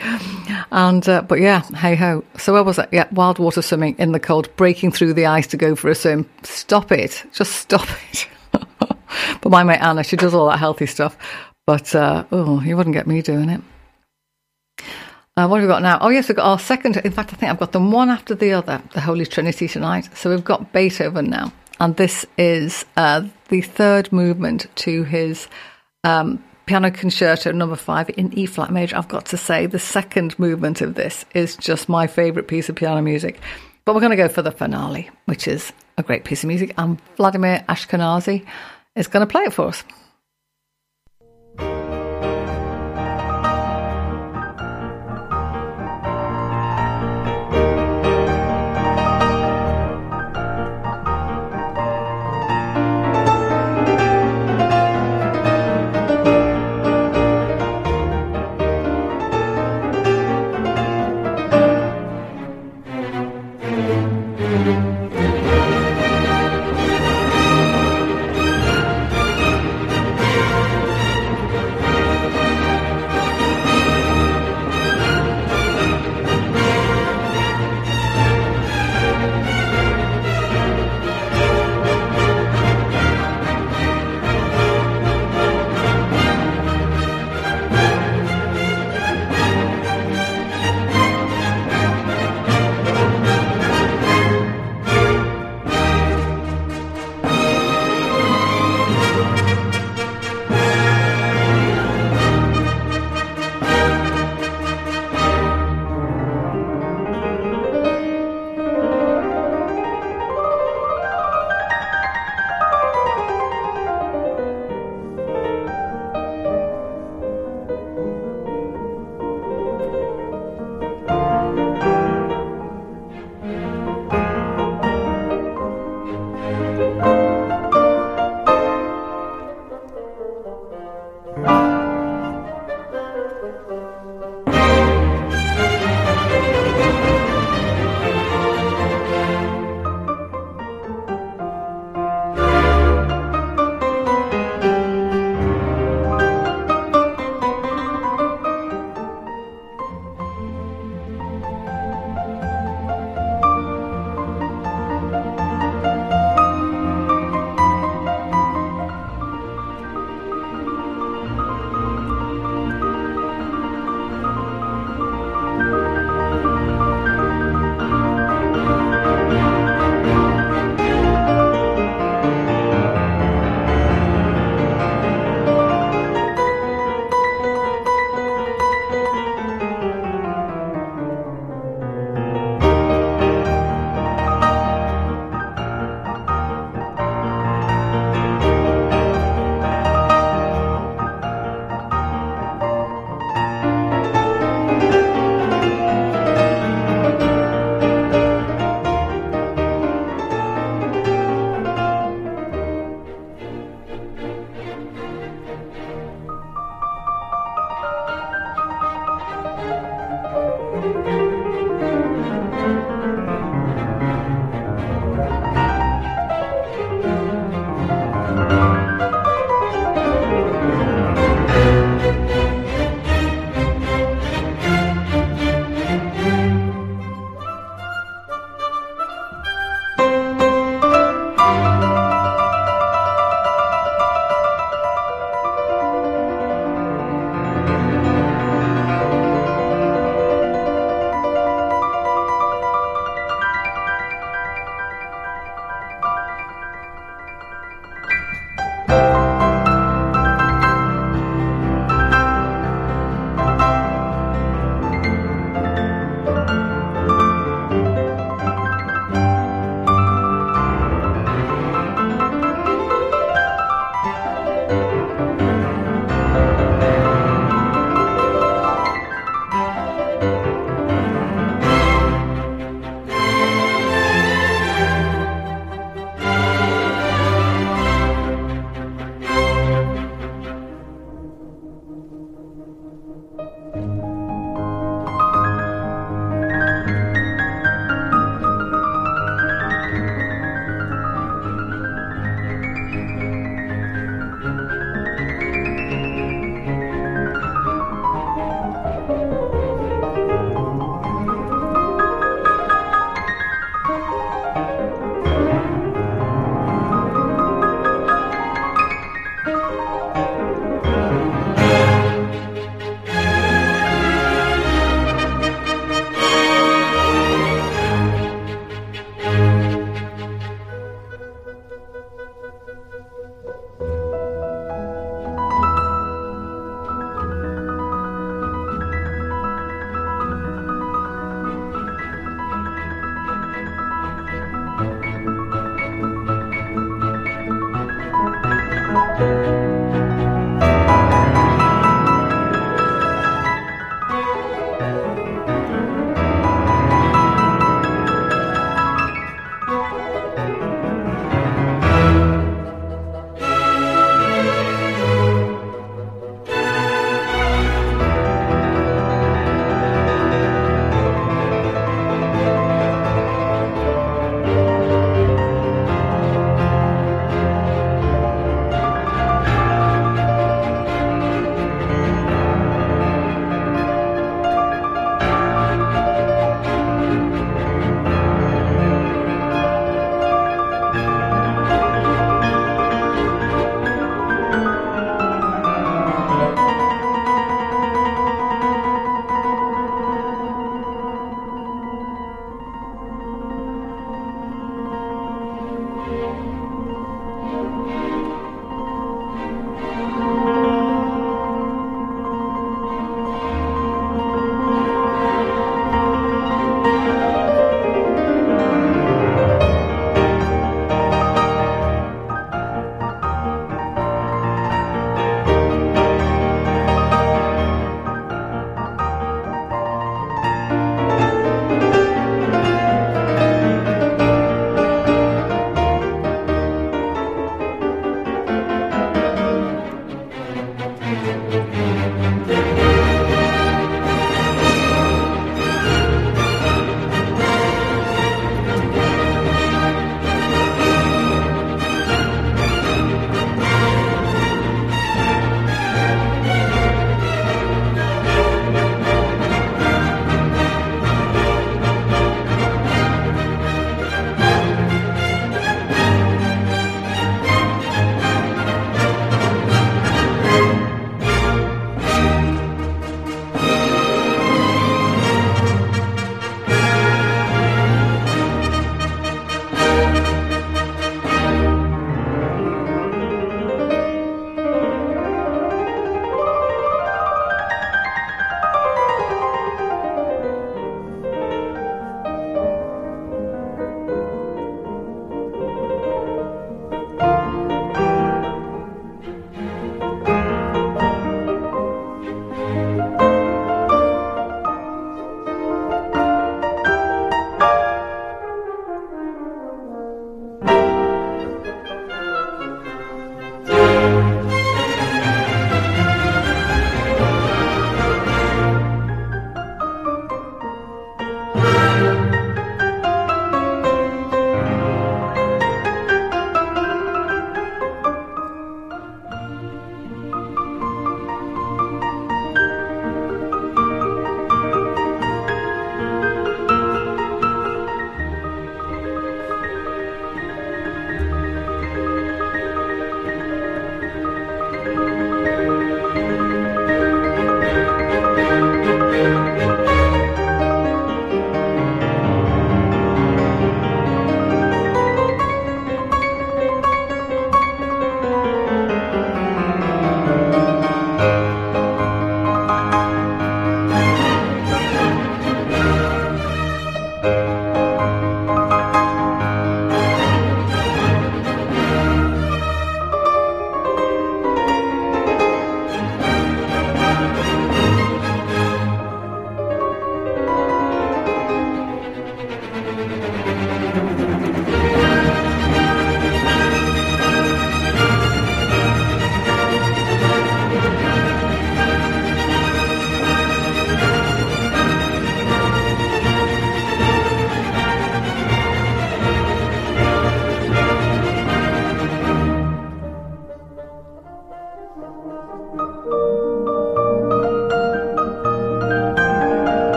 And uh, but yeah, hey ho. So where was it? Yeah, wild water swimming in the cold, breaking through the ice to go for a swim. Stop it! Just stop it. but my mate Anna, she does all that healthy stuff. But uh, oh, you wouldn't get me doing it. Uh, what have we got now? Oh, yes, we've got our second. In fact, I think I've got them one after the other, the Holy Trinity tonight. So we've got Beethoven now and this is uh, the third movement to his um, piano concerto number five in E flat major. I've got to say, the second movement of this is just my favourite piece of piano music. But we're going to go for the finale, which is a great piece of music, and Vladimir Ashkenazy is going to play it for us.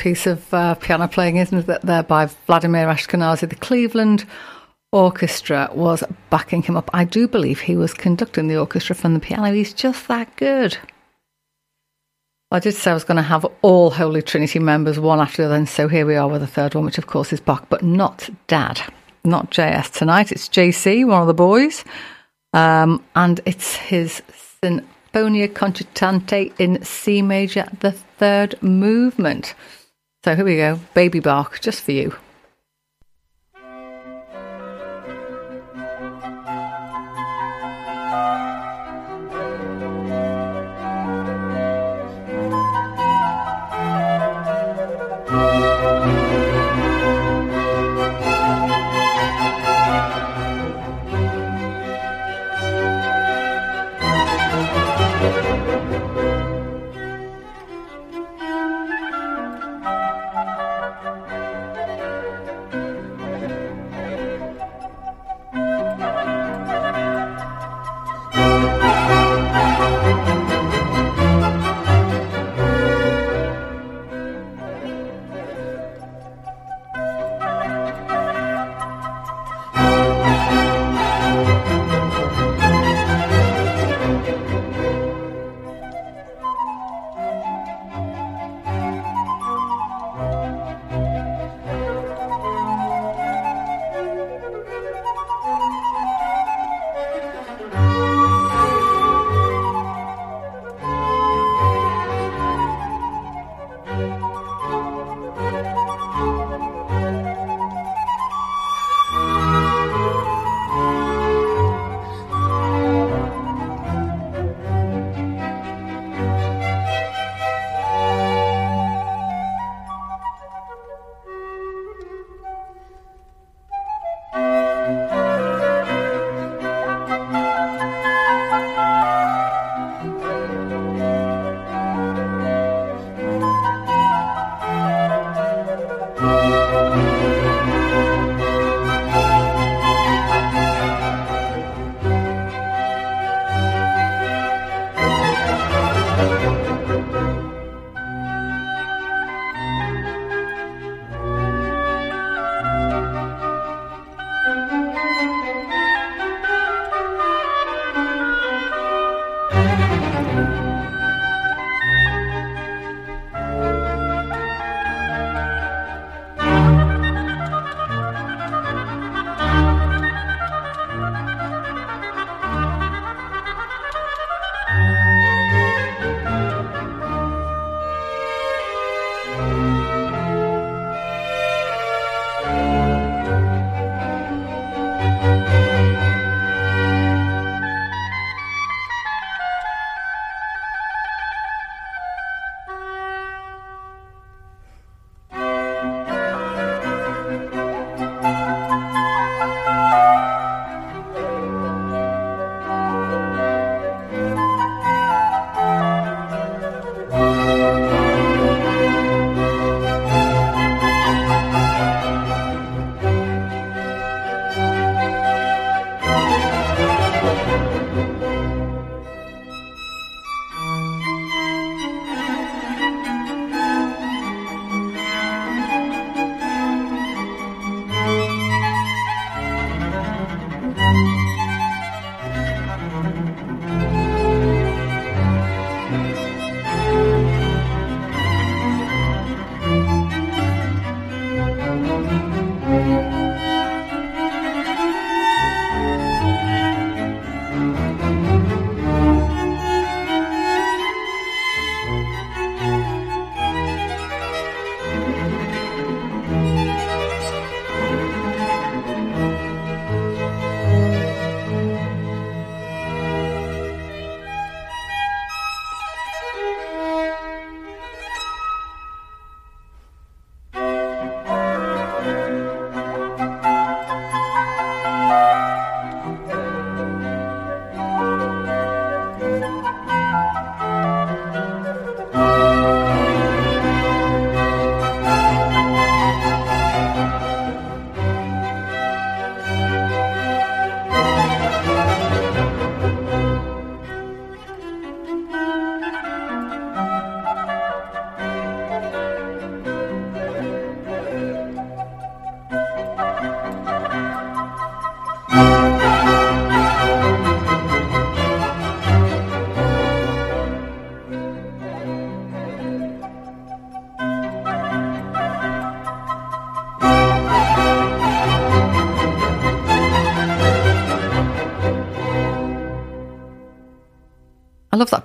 Piece of uh, piano playing, isn't it, there by Vladimir Ashkenazy. The Cleveland Orchestra was backing him up. I do believe he was conducting the orchestra from the piano. He's just that good. I did say I was going to have all Holy Trinity members one after the other, and so here we are with the third one, which of course is Bach, but not Dad, not JS tonight. It's JC, one of the boys, um, and it's his Sinfonia Concertante in C major, the third movement. So here we go, baby Bach, just for you.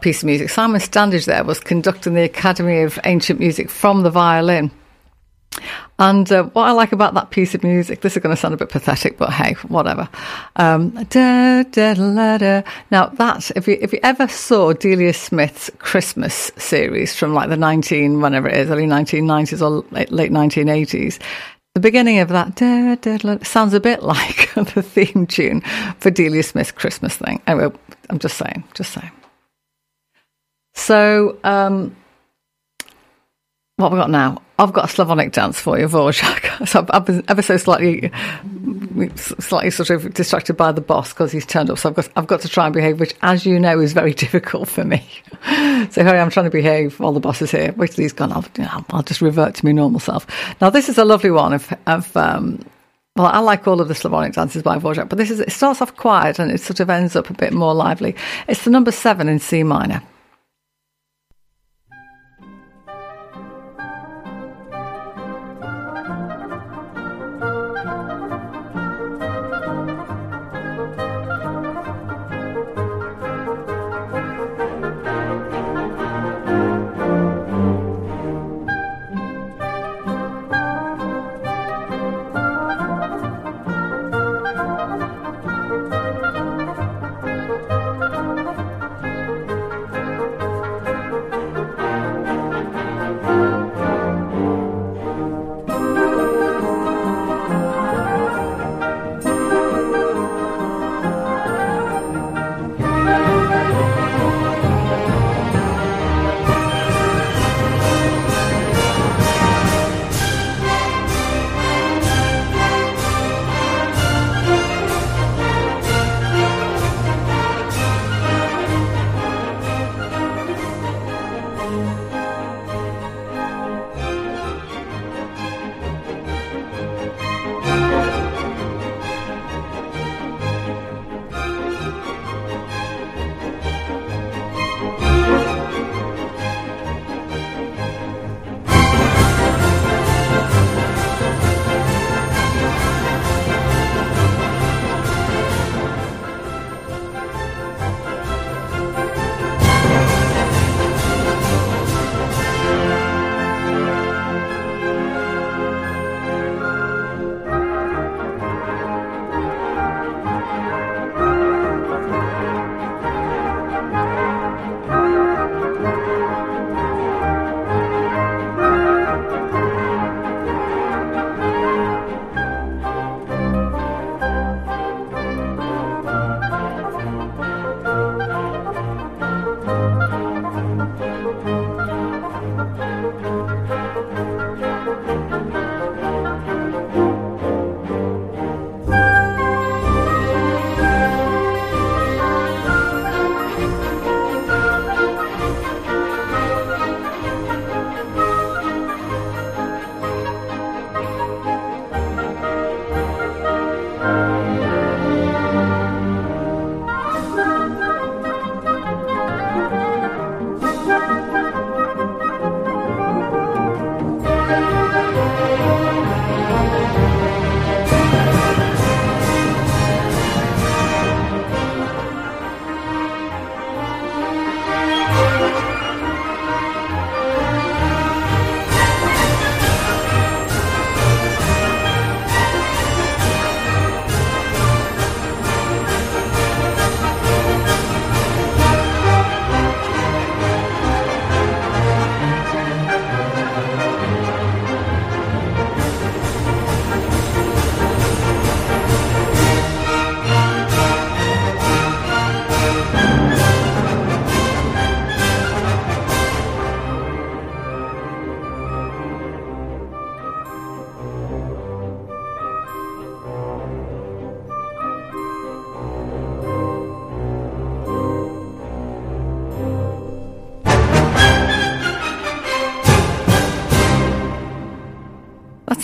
Piece of music. Simon Standage there was conducting the Academy of Ancient Music from the violin. And uh, what I like about that piece of music, this is going to sound a bit pathetic, but hey, whatever. Um, da, da, da. Now that if you if you ever saw Delia Smith's Christmas series from like the nineteen whenever it is, early nineteen nineties or late, late nineteen eighties, the beginning of that da, da, da, sounds a bit like the theme tune for Delia Smith's Christmas thing. Anyway, I'm just saying, just saying. So. Um, what have we got now? I've got a Slavonic dance for you, Vorjak. So I've, been ever so slightly, slightly sort of distracted by the boss because he's turned up. So I've got, I've got to try and behave, which, as you know, is very difficult for me. so here I am trying to behave while the boss is here. Wait till he's gone. I'll, you know, I'll just revert to my normal self. Now, this is a lovely one of, of um, well, I like all of the Slavonic dances by Dvorak, but this is, it starts off quiet and it sort of ends up a bit more lively. It's the number seven in C minor.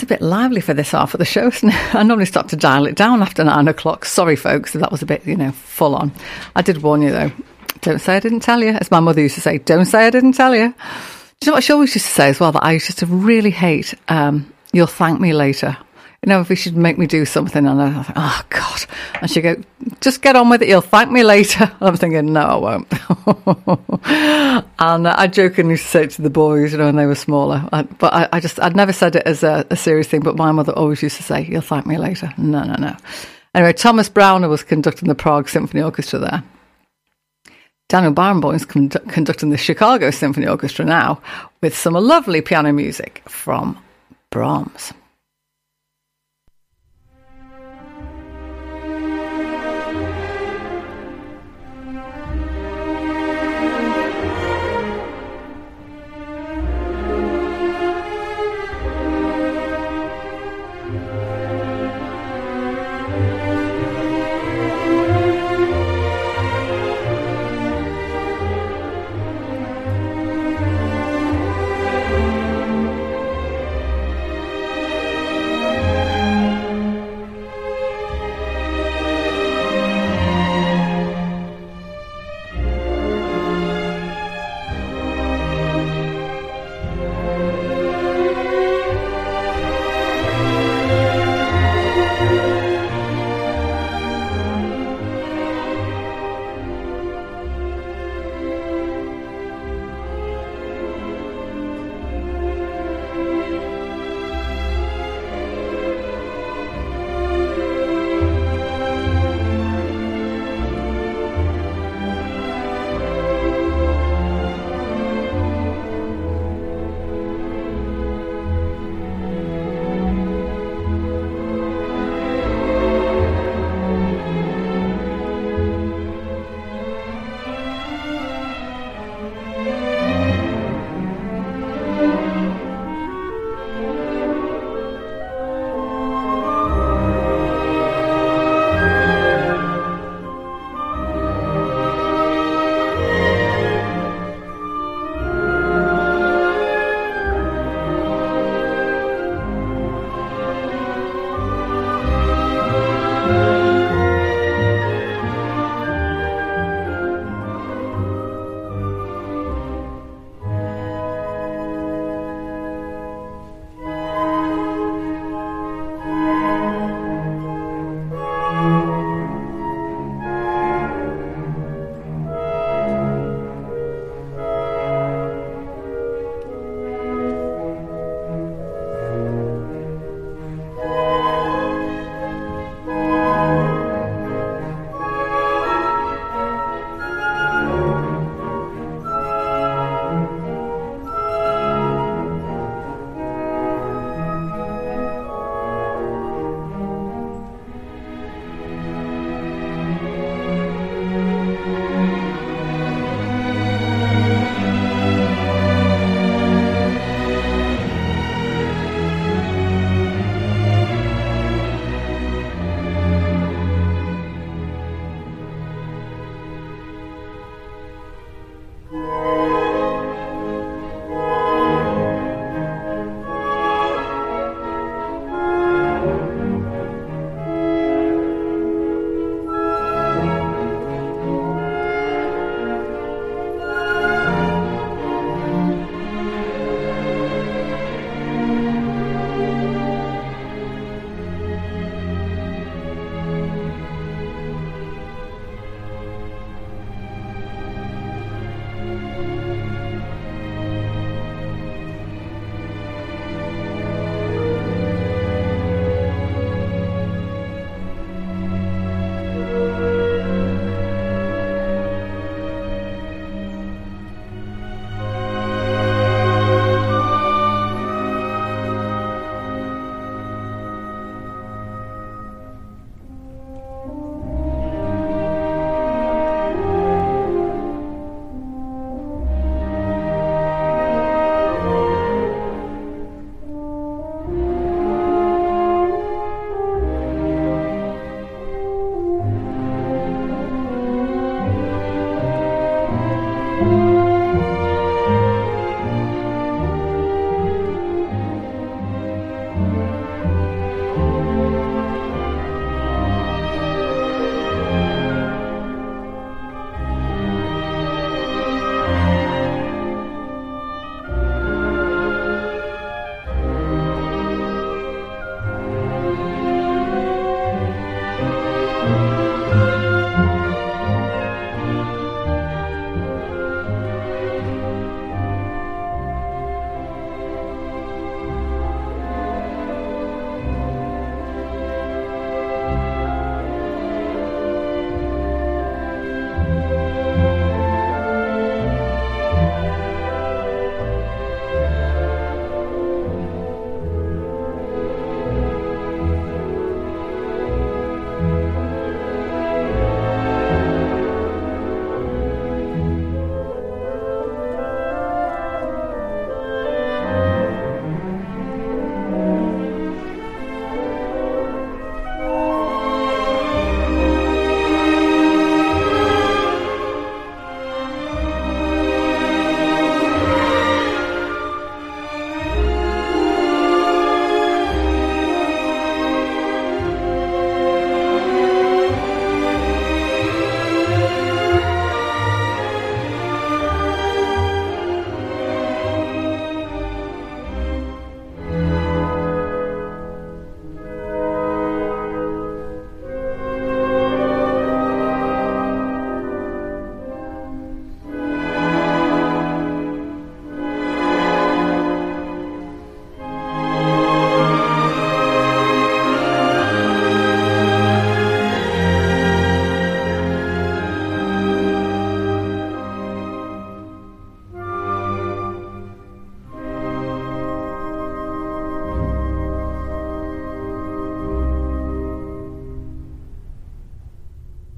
Bit lively for this half of the show, I normally start to dial it down after nine o'clock. Sorry, folks, that was a bit, you know, full on. I did warn you, though. Don't say I didn't tell you. As my mother used to say, don't say I didn't tell you. Do you know what she always used to say as well? That I used to really hate, um, you'll thank me later. You know, if she'd make me do something, and I thought, oh God, and she'd go, just get on with it. You'll thank me later. And I'm thinking, no, I won't. and I jokingly say it to the boys, you know, when they were smaller. But I, I, just, I'd never said it as a, a, serious thing. But my mother always used to say, "You'll thank me later." No, no, no. Anyway, Thomas Brauner was conducting the Prague Symphony Orchestra there. Daniel Barenboim is conducting the Chicago Symphony Orchestra now with some lovely piano music from Brahms.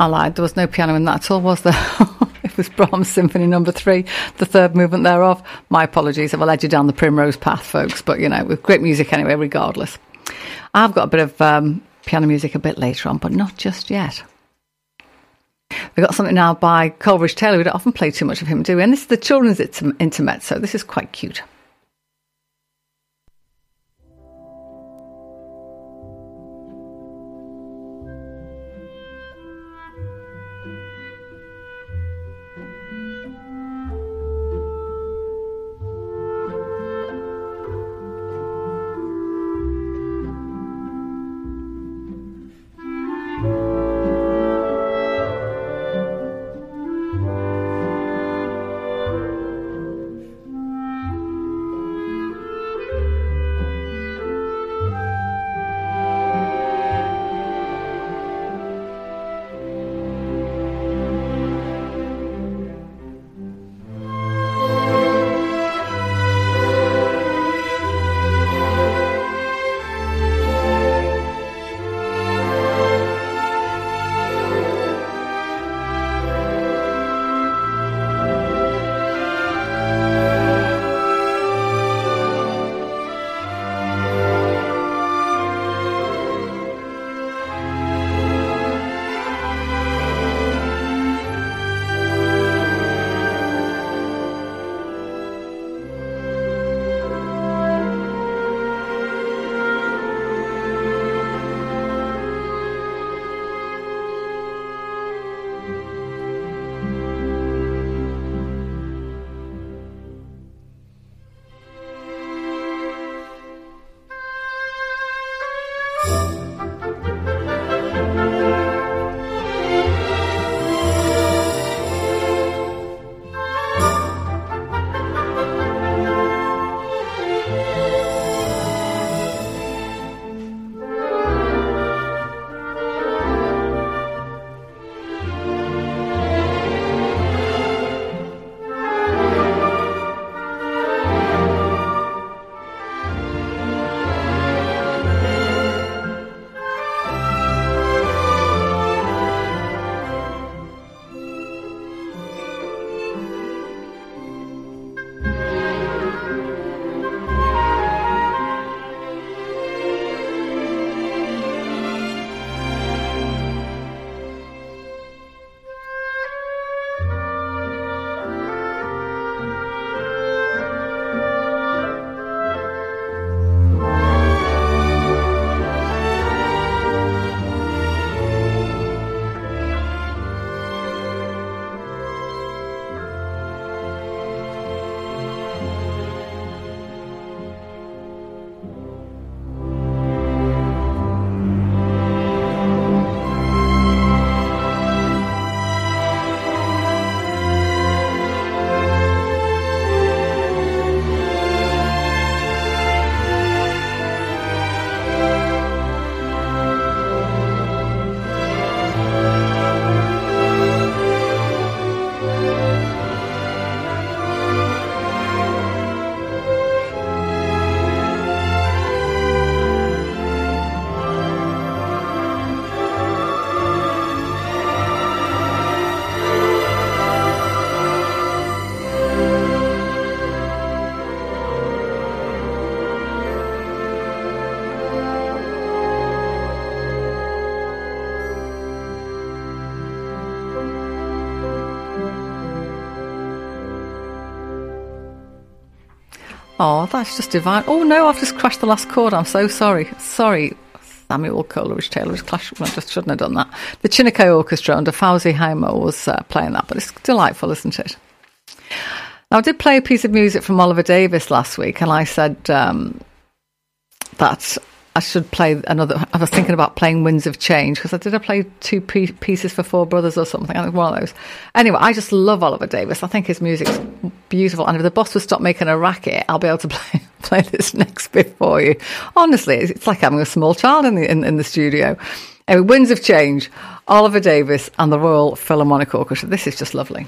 I lied. There was no piano in that at all, was there? it was Brahms Symphony Number Three, the third movement thereof. My apologies if I led you down the primrose path, folks. But you know, with great music anyway, regardless. I've got a bit of um, piano music a bit later on, but not just yet. We've got something now by Coleridge Taylor. We don't often play too much of him, do we? And this is the children's intermezzo. This is quite cute. Oh, that's just divine. Oh no, I've just crashed the last chord. I'm so sorry. Sorry, Samuel Coleridge Taylor. Clash. I just shouldn't have done that. The Chineke! Orchestra under Fawzi Haimor was uh, playing that, but it's delightful, isn't it? Now, I did play a piece of music from Oliver Davis last week, and I said um, that I should play another. I was thinking about playing Winds of Change because I did. I play two pieces for Four Brothers or something. I think one of those. Anyway, I just love Oliver Davis. I think his music's beautiful. And if the boss would stop making a racket, I'll be able to play play this next bit for you. Honestly, it's like having a small child in the in, in the studio. Anyway, Winds of Change, Oliver Davis, and the Royal Philharmonic Orchestra. This is just lovely.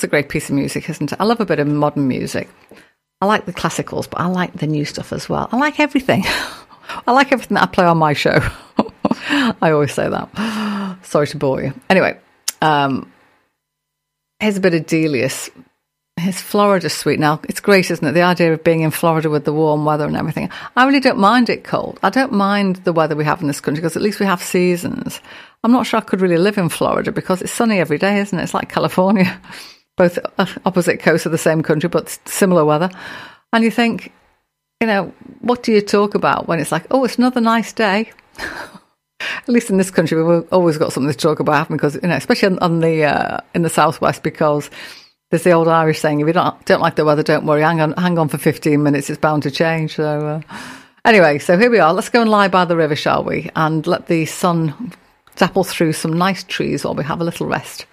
That's a great piece of music, isn't it? I love a bit of modern music. I like the classicals, but I like the new stuff as well. I like everything. I like everything that I play on my show. I always say that. Sorry to bore you. Anyway, um, here's a bit of Delius. His Florida suite. Now, it's great, isn't it? The idea of being in Florida with the warm weather and everything. I really don't mind it cold. I don't mind the weather we have in this country because at least we have seasons. I'm not sure I could really live in Florida because it's sunny every day, isn't it? It's like California both opposite coasts of the same country, but similar weather. And you think, you know, what do you talk about when it's like, oh, it's another nice day? At least in this country, we've always got something to talk about because, you know, especially on the uh, in the southwest, because there's the old Irish saying, if you don't don't like the weather, don't worry, hang on, hang on for 15 minutes, it's bound to change. So, uh, anyway, so here we are. Let's go and lie by the river, shall we? And let the sun dapple through some nice trees while we have a little rest.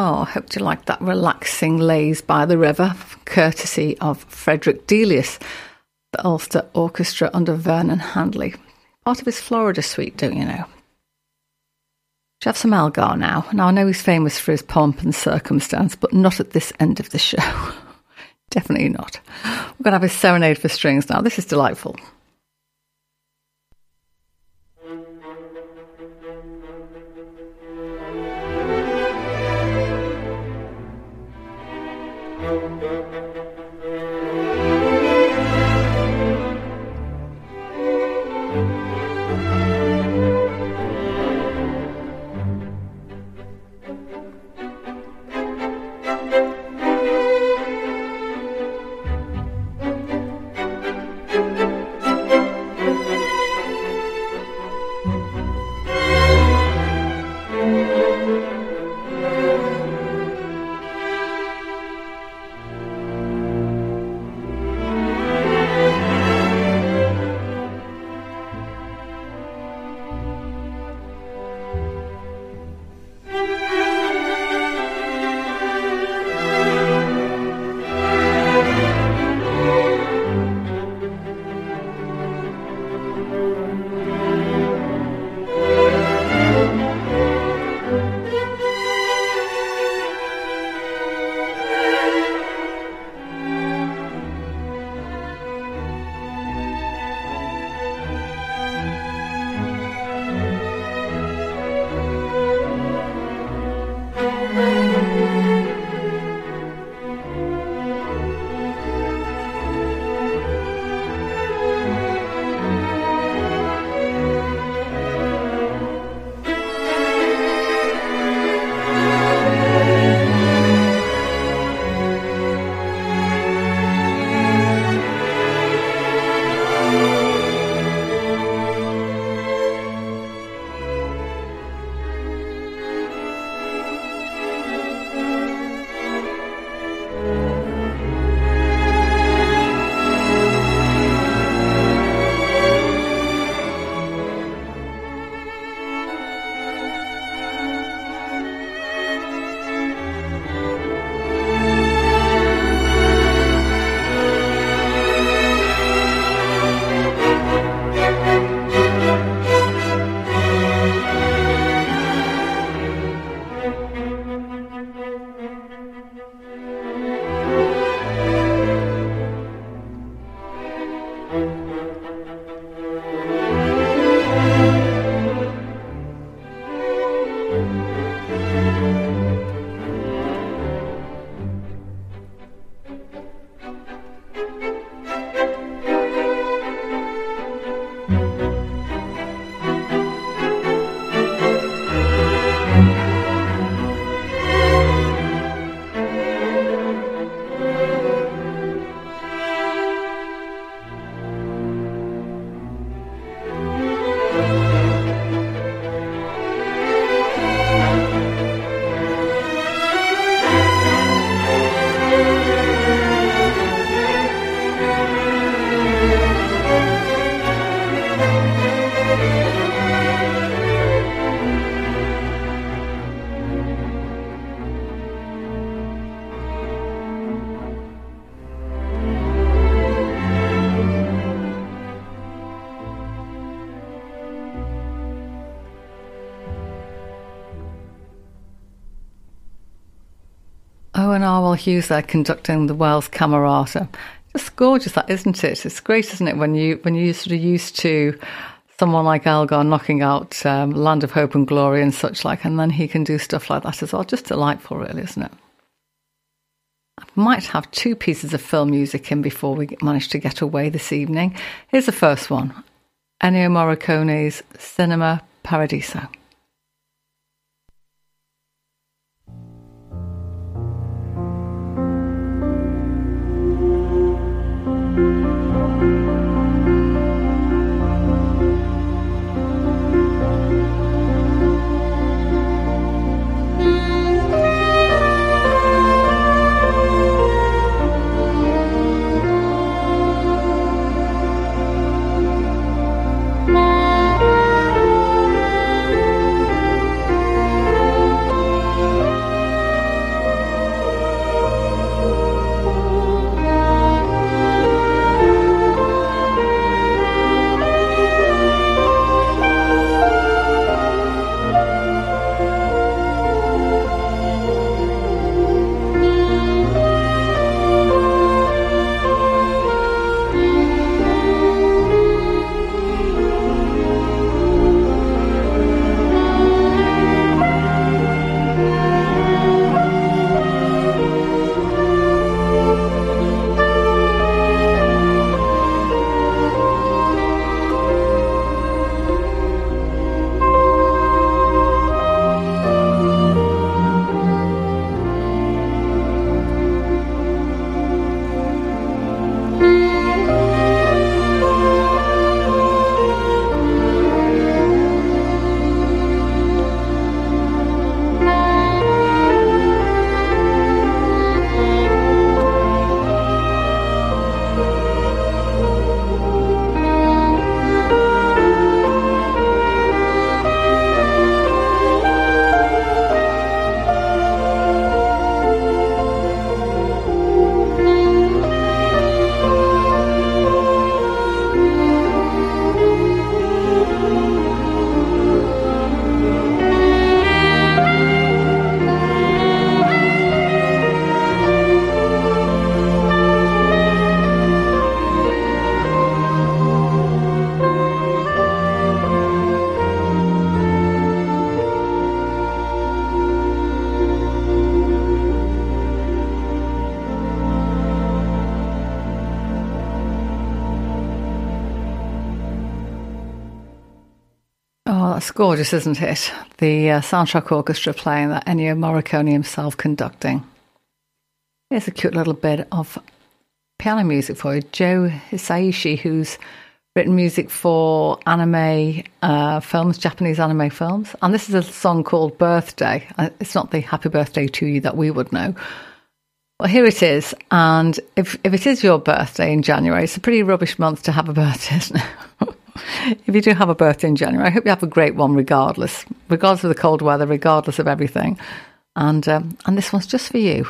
Oh, I hope you like that relaxing lays by the river, courtesy of Frederick Delius, the Ulster Orchestra under Vernon Handley. Part of his Florida suite, don't you know? Should have some Elgar now. Now, I know he's famous for his pomp and circumstance, but not at this end of the show. Definitely not. We're going to have his serenade for strings now. This is delightful. Owain Arwel Hughes there conducting the Wells Camerata. Just gorgeous, that isn't it? It's great, isn't it, when you when you sort of used to someone like Elgar knocking out um, Land of Hope and Glory and such like, and then he can do stuff like that as well. Just delightful, really, isn't it? I might have two pieces of film music in before we manage to get away this evening. Here's the first one Ennio Morricone's Cinema Paradiso. Gorgeous, isn't it? The uh, soundtrack orchestra playing that Ennio Morricone himself conducting. Here's a cute little bit of piano music for you. Joe Hisaishi, who's written music for anime uh, films, Japanese anime films. And this is a song called Birthday. Uh, it's not the Happy Birthday to You that we would know. Well, here it is. And if, if it is your birthday in January, it's a pretty rubbish month to have a birthday, isn't it? if you do have a birthday in January, I hope you have a great one regardless, regardless of the cold weather, regardless of everything. And, um, and this one's just for you.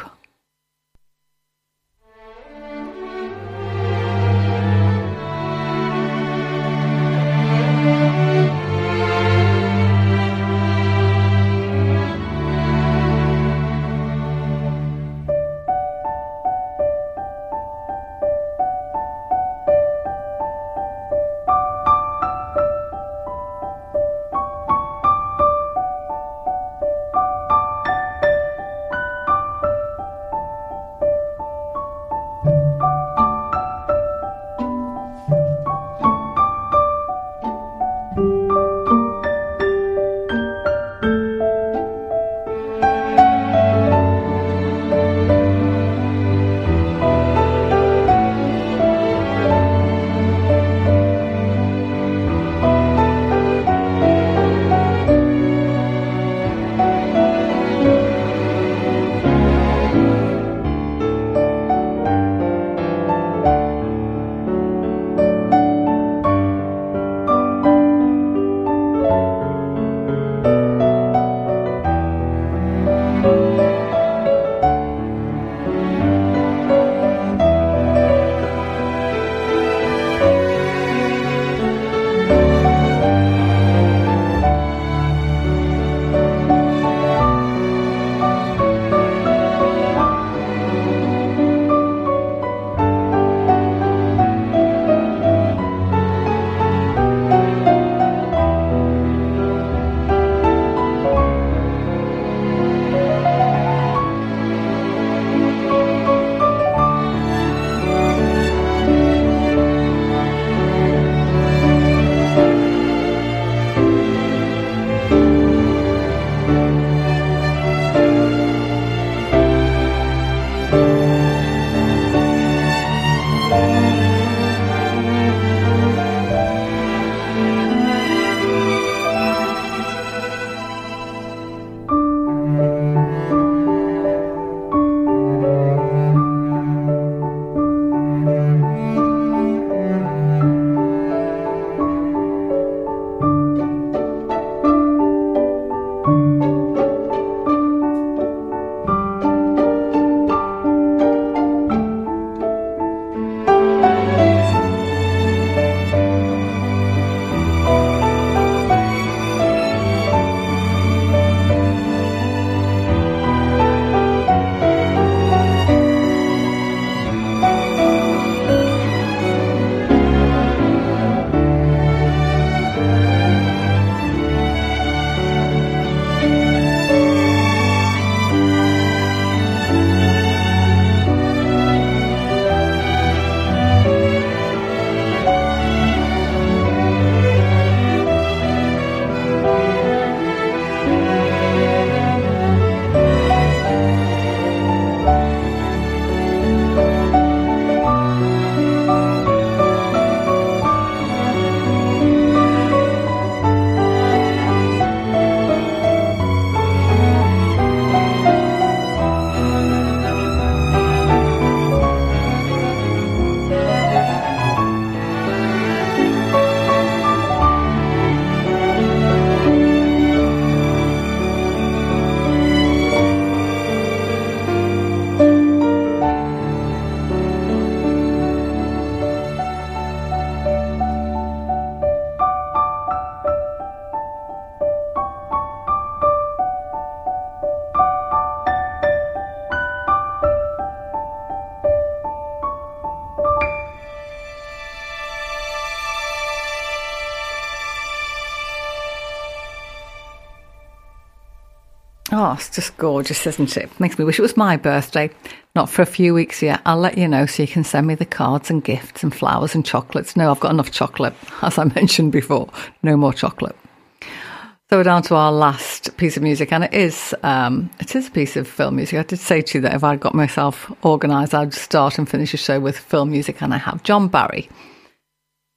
Just gorgeous, isn't it? Makes me wish it was my birthday. Not for a few weeks yet. I'll let you know so you can send me the cards and gifts and flowers and chocolates. No, I've got enough chocolate, as I mentioned before. No more chocolate. So we're down to our last piece of music, and it is um, it is a piece of film music. I did say to you that if I got myself organised, I'd start and finish a show with film music, and I have John Barry.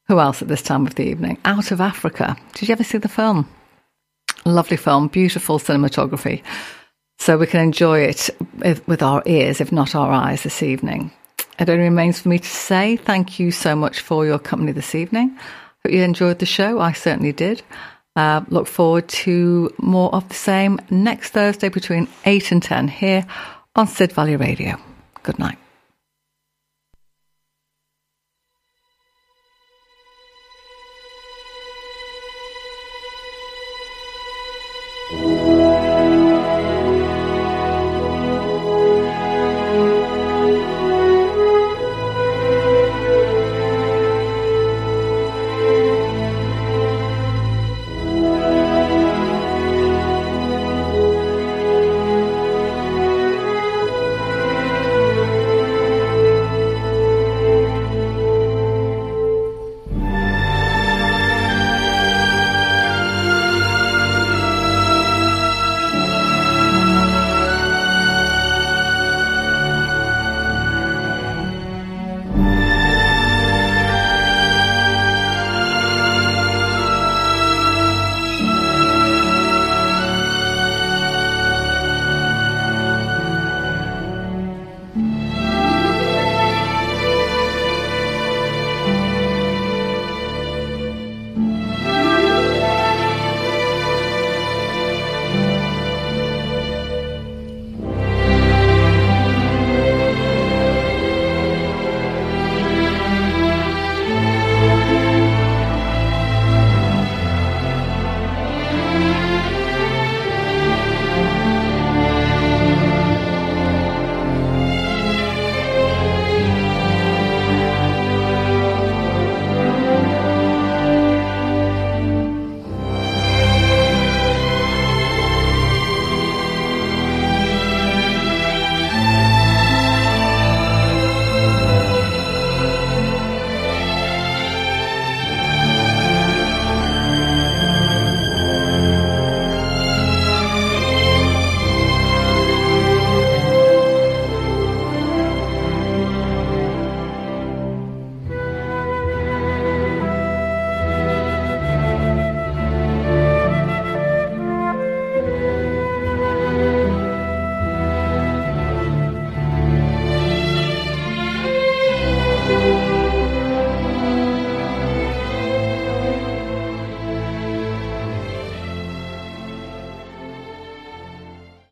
Who else at this time of the evening? Out of Africa. Did you ever see the film? Lovely film, beautiful cinematography. So we can enjoy it with our ears, if not our eyes, this evening. It only remains for me to say thank you so much for your company this evening. Hope you enjoyed the show. I certainly did. Uh, look forward to more of the same next Thursday between 8 and 10 here on Sid Valley Radio. Good night.